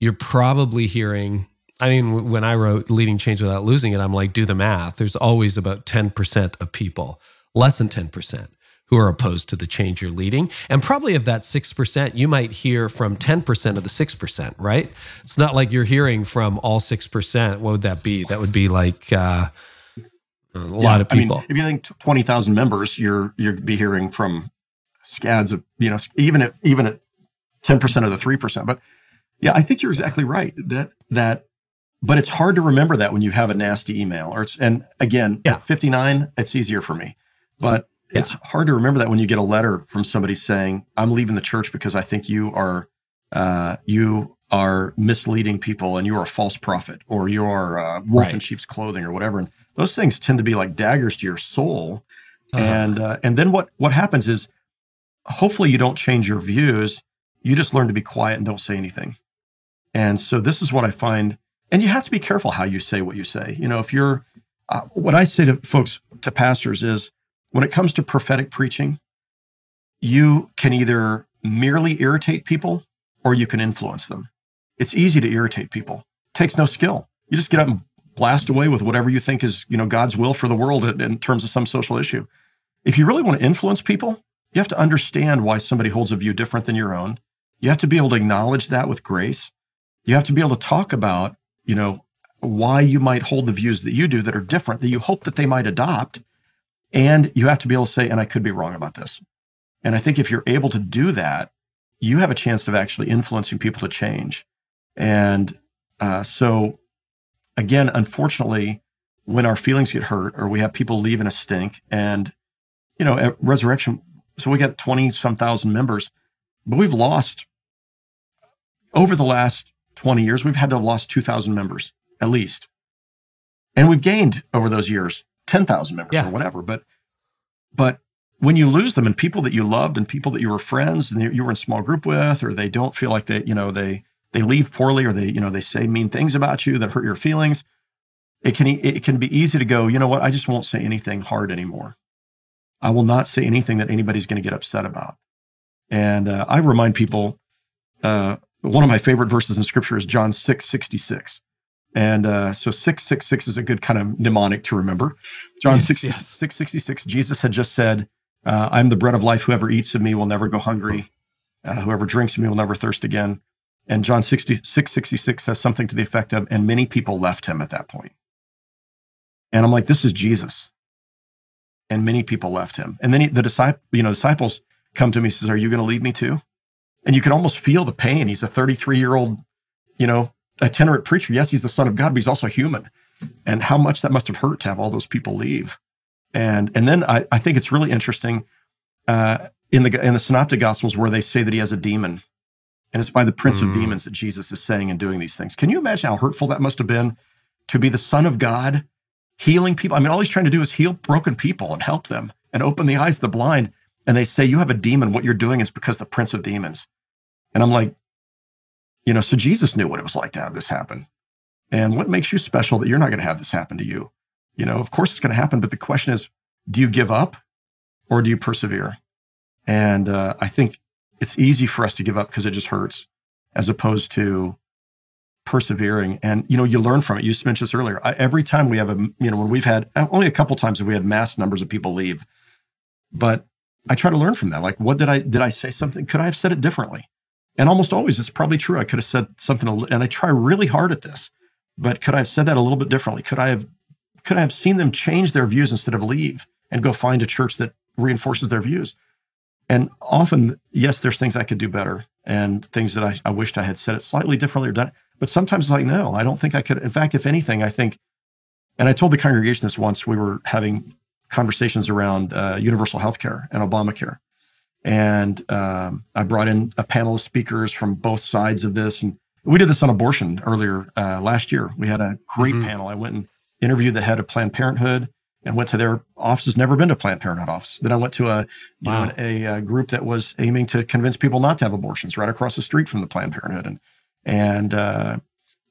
you're probably hearing. I mean, when I wrote Leading Change Without Losing It, I'm like, do the math. There's always about 10% of people, less than 10%, who are opposed to the change you're leading. And probably of that 6%, you might hear from 10% of the 6%, right? It's not like you're hearing from all 6%. What would that be? That would be like, uh, a lot of people. I mean, if you think twenty thousand members, you're you'd be hearing from scads of you know even at even at ten percent of the three percent. But yeah, I think you're exactly right that that. But it's hard to remember that when you have a nasty email, or it's and again Yeah. at fifty nine, it's easier for me. But Yeah. it's hard to remember that when you get a letter from somebody saying, "I'm leaving the church because I think you are uh, you are misleading people and you are a false prophet or you are uh, wolf in sheep's clothing or whatever." And those things tend to be like daggers to your soul. Uh-huh. And uh, and then what what happens is, hopefully you don't change your views. You just learn to be quiet and don't say anything. And so this is what I find. And you have to be careful how you say what you say. You know, if you're, uh, what I say to folks, to pastors is when it comes to prophetic preaching, you can either merely irritate people or you can influence them. It's easy to irritate people. takes no skill. You just get up and blast away with whatever you think is, you know, God's will for the world in, in terms of some social issue. If you really want to influence people, you have to understand why somebody holds a view different than your own. You have to be able to acknowledge that with grace. You have to be able to talk about, you know, why you might hold the views that you do that are different that you hope that they might adopt. And you have to be able to say, and I could be wrong about this. And I think if you're able to do that, you have a chance of actually influencing people to change. And uh, so, again, unfortunately, when our feelings get hurt or we have people leave in a stink, and, you know, at Resurrection, so we got 20 some thousand members, but we've lost over the last 20 years, we've had to have lost 2,000 members at least. And we've gained over those years 10,000 members Yeah. or whatever. But, but when you lose them and people that you loved and people that you were friends and you were in small group with, or they don't feel like they, you know, they, they leave poorly or they, you know, they say mean things about you that hurt your feelings. It can, it can be easy to go, you know what? I just won't say anything hard anymore. I will not say anything that anybody's going to get upset about. And uh, I remind people, uh, one of my favorite verses in scripture is John 6, 66. And uh, so 666 is a good kind of mnemonic to remember. John Yes, 6, yes. 666, Jesus had just said, uh, I'm the bread of life. Whoever eats of me will never go hungry. Uh, whoever drinks of me will never thirst again. And John 60, 666 says something to the effect of, and many people left him at that point. And I'm like, this is Jesus. And many people left him. And then he, the disciple, you know, disciples come to me and says, are you going to leave me too? And you can almost feel the pain. He's a 33 year old, you know, itinerant preacher. Yes, he's the son of God, but he's also human. And how much that must have hurt to have all those people leave. And and then I, I think it's really interesting uh, in the in the synoptic gospels where they say that he has a demon. And it's by the prince Mm. of demons that Jesus is saying and doing these things. Can you imagine how hurtful that must have been to be the son of God, healing people? I mean, all he's trying to do is heal broken people and help them and open the eyes of the blind. And they say, You have a demon. What you're doing is because the prince of demons. And I'm like, you know, so Jesus knew what it was like to have this happen. And what makes you special that you're not going to have this happen to you? You know, of course it's going to happen, but the question is, do you give up or do you persevere? And uh, I think it's easy for us to give up because it just hurts as opposed to persevering. And, you know, you learn from it. You mentioned this earlier. I, every time we have a, you know, when we've had only a couple times have we had mass numbers of people leave, but I try to learn from that. Like, what did I, did I say something? Could I have said it differently? And almost always it's probably true. I could have said something, and I try really hard at this, but could I have said that a little bit differently? Could I have, could I have seen them change their views instead of leave and go find a church that reinforces their views? And often, yes, there's things I could do better and things that I, I wished I had said it slightly differently or done. But sometimes it's like, no, I don't think I could. In fact, if anything, I think, and I told the congregation this once, we were having conversations around uh, universal health care and Obamacare. And um, I brought in a panel of speakers from both sides of this. And we did this on abortion earlier uh, last year. We had a great Mhm. panel. I went and interviewed the head of Planned Parenthood and went to their offices. Never been to Planned Parenthood office. Then I went to a you Wow. know a, a group that was aiming to convince people not to have abortions right across the street from the Planned Parenthood, and and uh,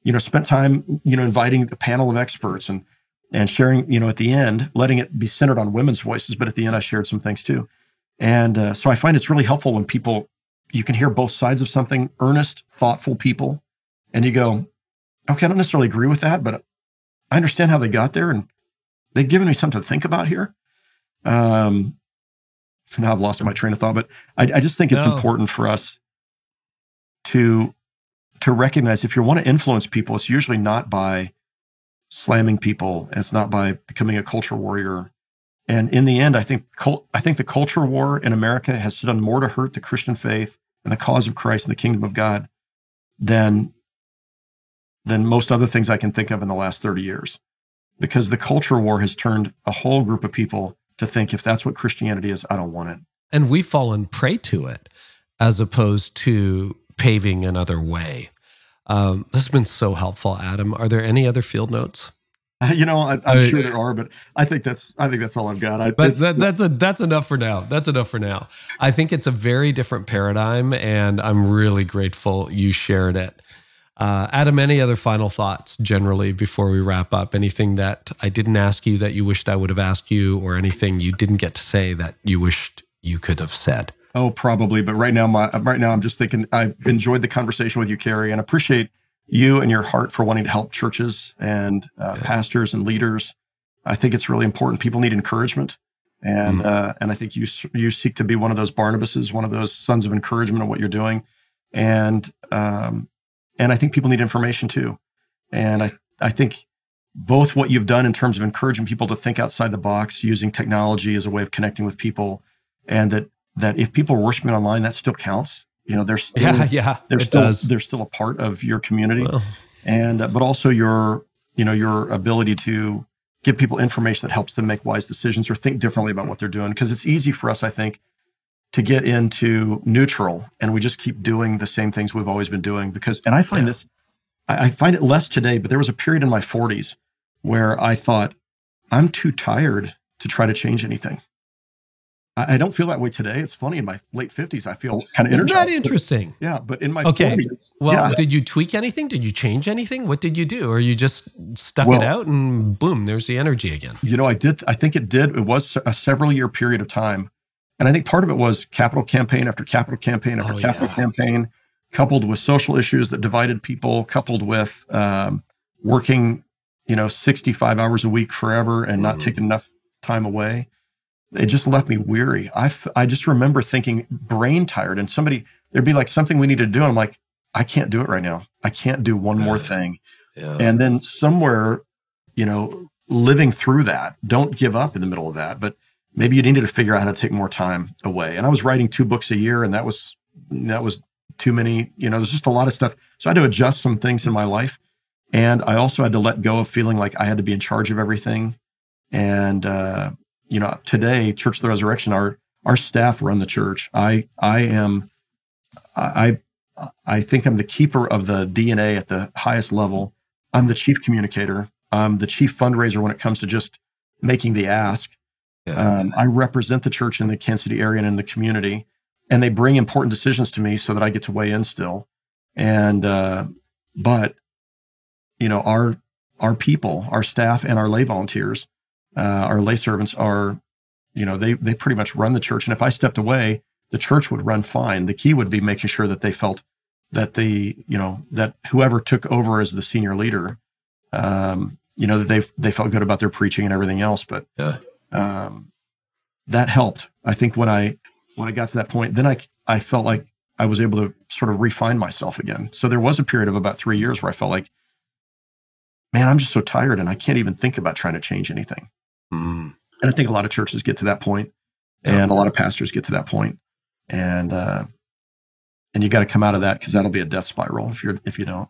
you know spent time you know inviting a panel of experts and and sharing you know at the end letting it be centered on women's voices, but at the end I shared some things too, and uh, so I find it's really helpful when people you can hear both sides of something, earnest, thoughtful people, and you go, okay, I don't necessarily agree with that, but I understand how they got there, and they've given me something to think about here. Um, now I've lost my train of thought, but I, I just think it's No. important for us to to recognize if you want to influence people, it's usually not by slamming people. It's not by becoming a culture warrior. And in the end, I think I think the culture war in America has done more to hurt the Christian faith and the cause of Christ and the kingdom of God than than most other things I can think of in the last 30 years. Because the culture war has turned a whole group of people to think if that's what Christianity is, I don't want it. And we've fallen prey to it as opposed to paving another way. Um, this has been so helpful, Adam. Are there any other field notes? You know, I, I'm I- sure there are, but I think that's I think that's all I've got. I, But that, that's a that's enough for now. That's enough for now. I think it's a very different paradigm, and I'm really grateful you shared it. Uh, Adam, any other final thoughts generally before we wrap up? Anything that I didn't ask you that you wished I would have asked you, or anything you didn't get to say that you wished you could have said? Oh, probably. But right now, my right now, I'm just thinking. I've enjoyed the conversation with you, Carey, and appreciate you and your heart for wanting to help churches and uh, pastors and leaders. I think it's really important. People need encouragement, and Mm. uh, and I think you you seek to be one of those Barnabases, one of those sons of encouragement of what you're doing, and um, and I think people need information too, and I I think both what you've done in terms of encouraging people to think outside the box, using technology as a way of connecting with people, and that that if people are worshiping online, that still counts. You know, they're still, Yeah, yeah, they're it still does. they're still a part of your community, Well, and uh, but also your you know your ability to give people information that helps them make wise decisions or think differently about what they're doing. Because it's easy for us, I think, to get into neutral and we just keep doing the same things we've always been doing. Because and I find Yeah. this, I, I find it less today, but there was a period in my 40s where I thought I'm too tired to try to change anything. I, I don't feel that way today. It's funny in my late 50s, I feel kind of isn't that interesting? Yeah, but in my Okay. 40s, Well, yeah, did you tweak anything? Did you change anything? What did you do? Or you just stuck it out and boom, there's the energy again? you know, I did. I think it did. It was a several year period of time, and I think part of it was capital campaign after capital campaign after Oh, capital yeah. campaign, coupled with social issues that divided people, coupled with um, working, you know, sixty five hours a week forever and not Mhm. taking enough time away. It just left me weary. I, f- I just remember thinking brain tired, and somebody there'd be like something we need to do, and I'm like, I can't do it right now. I can't do one more thing. Yeah. And then somewhere, you know, living through that, don't give up in the middle of that, but maybe you needed to figure out how to take more time away. And I was writing two books a year and that was, that was too many, you know, there's just a lot of stuff. So I had to adjust some things in my life. And I also had to let go of feeling like I had to be in charge of everything. And, uh, you know, today, Church of the Resurrection, our, our staff run the church. I, I am, I, I think I'm the keeper of the DNA at the highest level. I'm the chief communicator. I'm the chief fundraiser when it comes to just making the ask. Yeah. Um, I represent the church in the Kansas City area and in the community, and they bring important decisions to me so that I get to weigh in still. And uh, but you know our our people, our staff, and our lay volunteers, uh, our lay servants are, you know, they they pretty much run the church. And if I stepped away, the church would run fine. The key would be making sure that they felt that the you know that whoever took over as the senior leader, um, you know, that they they felt good about their preaching and everything else. But Yeah. um, that helped. I think when I when I got to that point, then I I felt like I was able to sort of refine myself again. So there was a period of about three years where I felt like, man, I'm just so tired and I can't even think about trying to change anything. Mm. And I think a lot of churches get to that point, and a lot of pastors get to that point, and uh, and you got to come out of that because that'll be a death spiral if you're if you don't.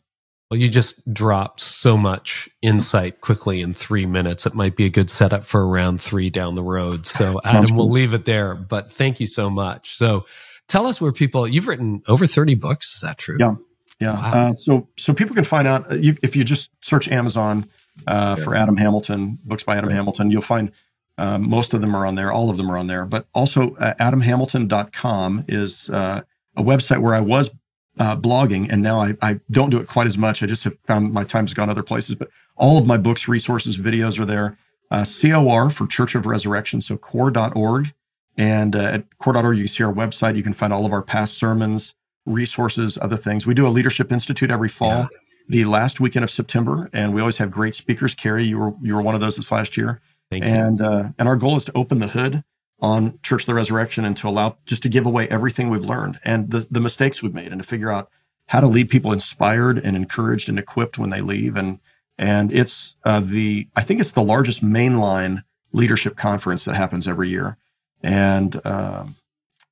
Well, you just dropped so much insight quickly in three minutes. It might be a good setup for round three down the road. So, Adam, we'll leave it there. But thank you so much. So, tell us where people. You've written over thirty books. Is that true? Yeah. Yeah. Wow. Uh, so so people can find out uh, you, if you just search Amazon. Uh, for Adam Hamilton, books by Adam Hamilton. You'll find uh, most of them are on there. All of them are on there. But also, uh, adamhamilton.com is uh, a website where I was uh, blogging, and now I, I don't do it quite as much. I just have found my time's gone other places. But all of my books, resources, videos are there. Uh, COR for Church of Resurrection, so cor.org. And uh, at cor.org, you can see our website. You can find all of our past sermons, resources, other things. We do a leadership institute every fall. Yeah the last weekend of September, and we always have great speakers. Carey, you were you were one of those this last year. Thank you. and uh, and our goal is to open the hood on Church of the Resurrection and to allow just to give away everything we've learned and the the mistakes we've made, and to figure out how to leave people inspired and encouraged and equipped when they leave. And and it's uh, the I think it's the largest mainline leadership conference that happens every year. And um,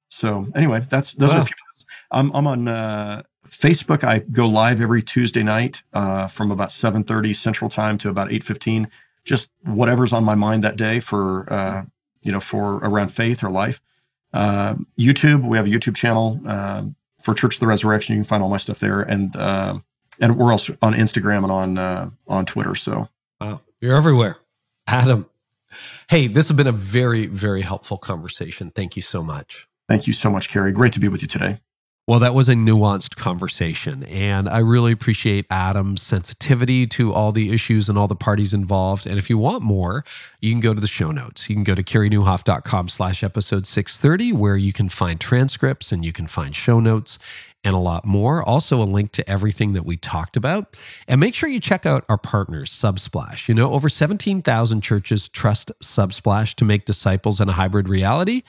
so anyway, that's those wow. are. A few, I'm I'm on. Uh, Facebook, I go live every Tuesday night uh, from about 7:30 Central Time to about 8:15. Just whatever's on my mind that day for uh, you know for around faith or life. Uh, YouTube, we have a YouTube channel uh, for Church of the Resurrection. You can find all my stuff there, and uh, and we're also on Instagram and on uh, on Twitter. So wow, you're everywhere, Adam. Hey, this has been a very very helpful conversation. Thank you so much. Thank you so much, Carey. Great to be with you today. Well, that was a nuanced conversation. And I really appreciate Adam's sensitivity to all the issues and all the parties involved. And if you want more, you can go to the show notes. You can go to careynieuwhof.com slash episode 630, where you can find transcripts and you can find show notes and a lot more. Also, a link to everything that we talked about. And make sure you check out our partners, Subsplash. You know, over 17,000 churches trust Subsplash to make disciples in a hybrid reality.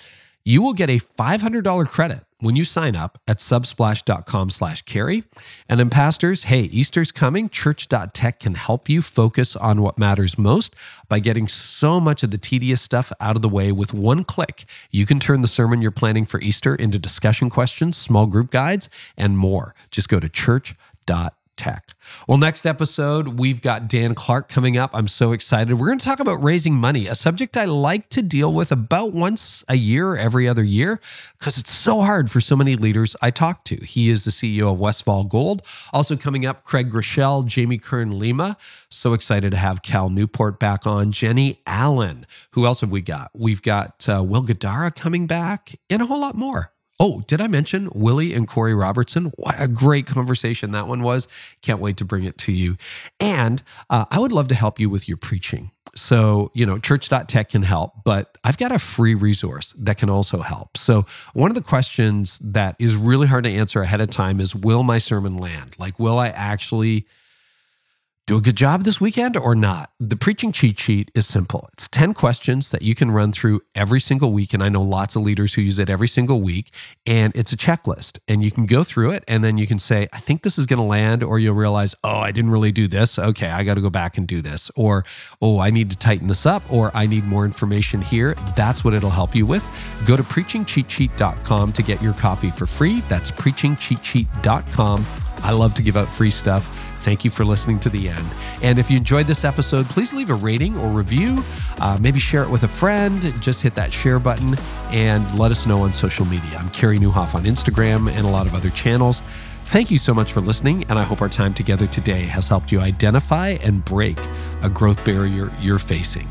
You will get a $500 credit when you sign up at subsplash.com slash carey. And then pastors, hey, Easter's coming. Church.tech can help you focus on what matters most by getting so much of the tedious stuff out of the way with one click. You can turn the sermon you're planning for Easter into discussion questions, small group guides, and more. Just go to church.tech tech. Well, next episode, we've got Dan Clark coming up. I'm so excited. We're going to talk about raising money, a subject I like to deal with about once a year, every other year, because it's so hard for so many leaders I talk to. He is the CEO of Westfall Gold. Also coming up, Craig Groeschel, Jamie Kern Lima. So excited to have Cal Newport back on. Jennie Allen. Who else have we got? We've got uh, Will Guidara coming back and a whole lot more. Oh, did I mention Willie and Korie Robertson? What a great conversation that one was. Can't wait to bring it to you. And uh, I would love to help you with your preaching. So, you know, church.tech can help, but I've got a free resource that can also help. So, one of the questions that is really hard to answer ahead of time is Will my sermon land? Like, will I actually do a good job this weekend or not? The preaching cheat sheet is simple. It's 10 questions that you can run through every single week. And I know lots of leaders who use it every single week. And it's a checklist. And you can go through it and then you can say, I think this is going to land. Or you'll realize, oh, I didn't really do this. Okay, I got to go back and do this. Or, oh, I need to tighten this up. Or I need more information here. That's what it'll help you with. Go to preachingcheatsheet.com to get your copy for free. That's preachingcheatsheet.com. I love to give out free stuff. Thank you for listening to the end. And if you enjoyed this episode, please leave a rating or review. Uh, maybe share it with a friend. Just hit that share button and let us know on social media. I'm Carey Nieuwhof on Instagram and a lot of other channels. Thank you so much for listening, and I hope our time together today has helped you identify and break a growth barrier you're facing.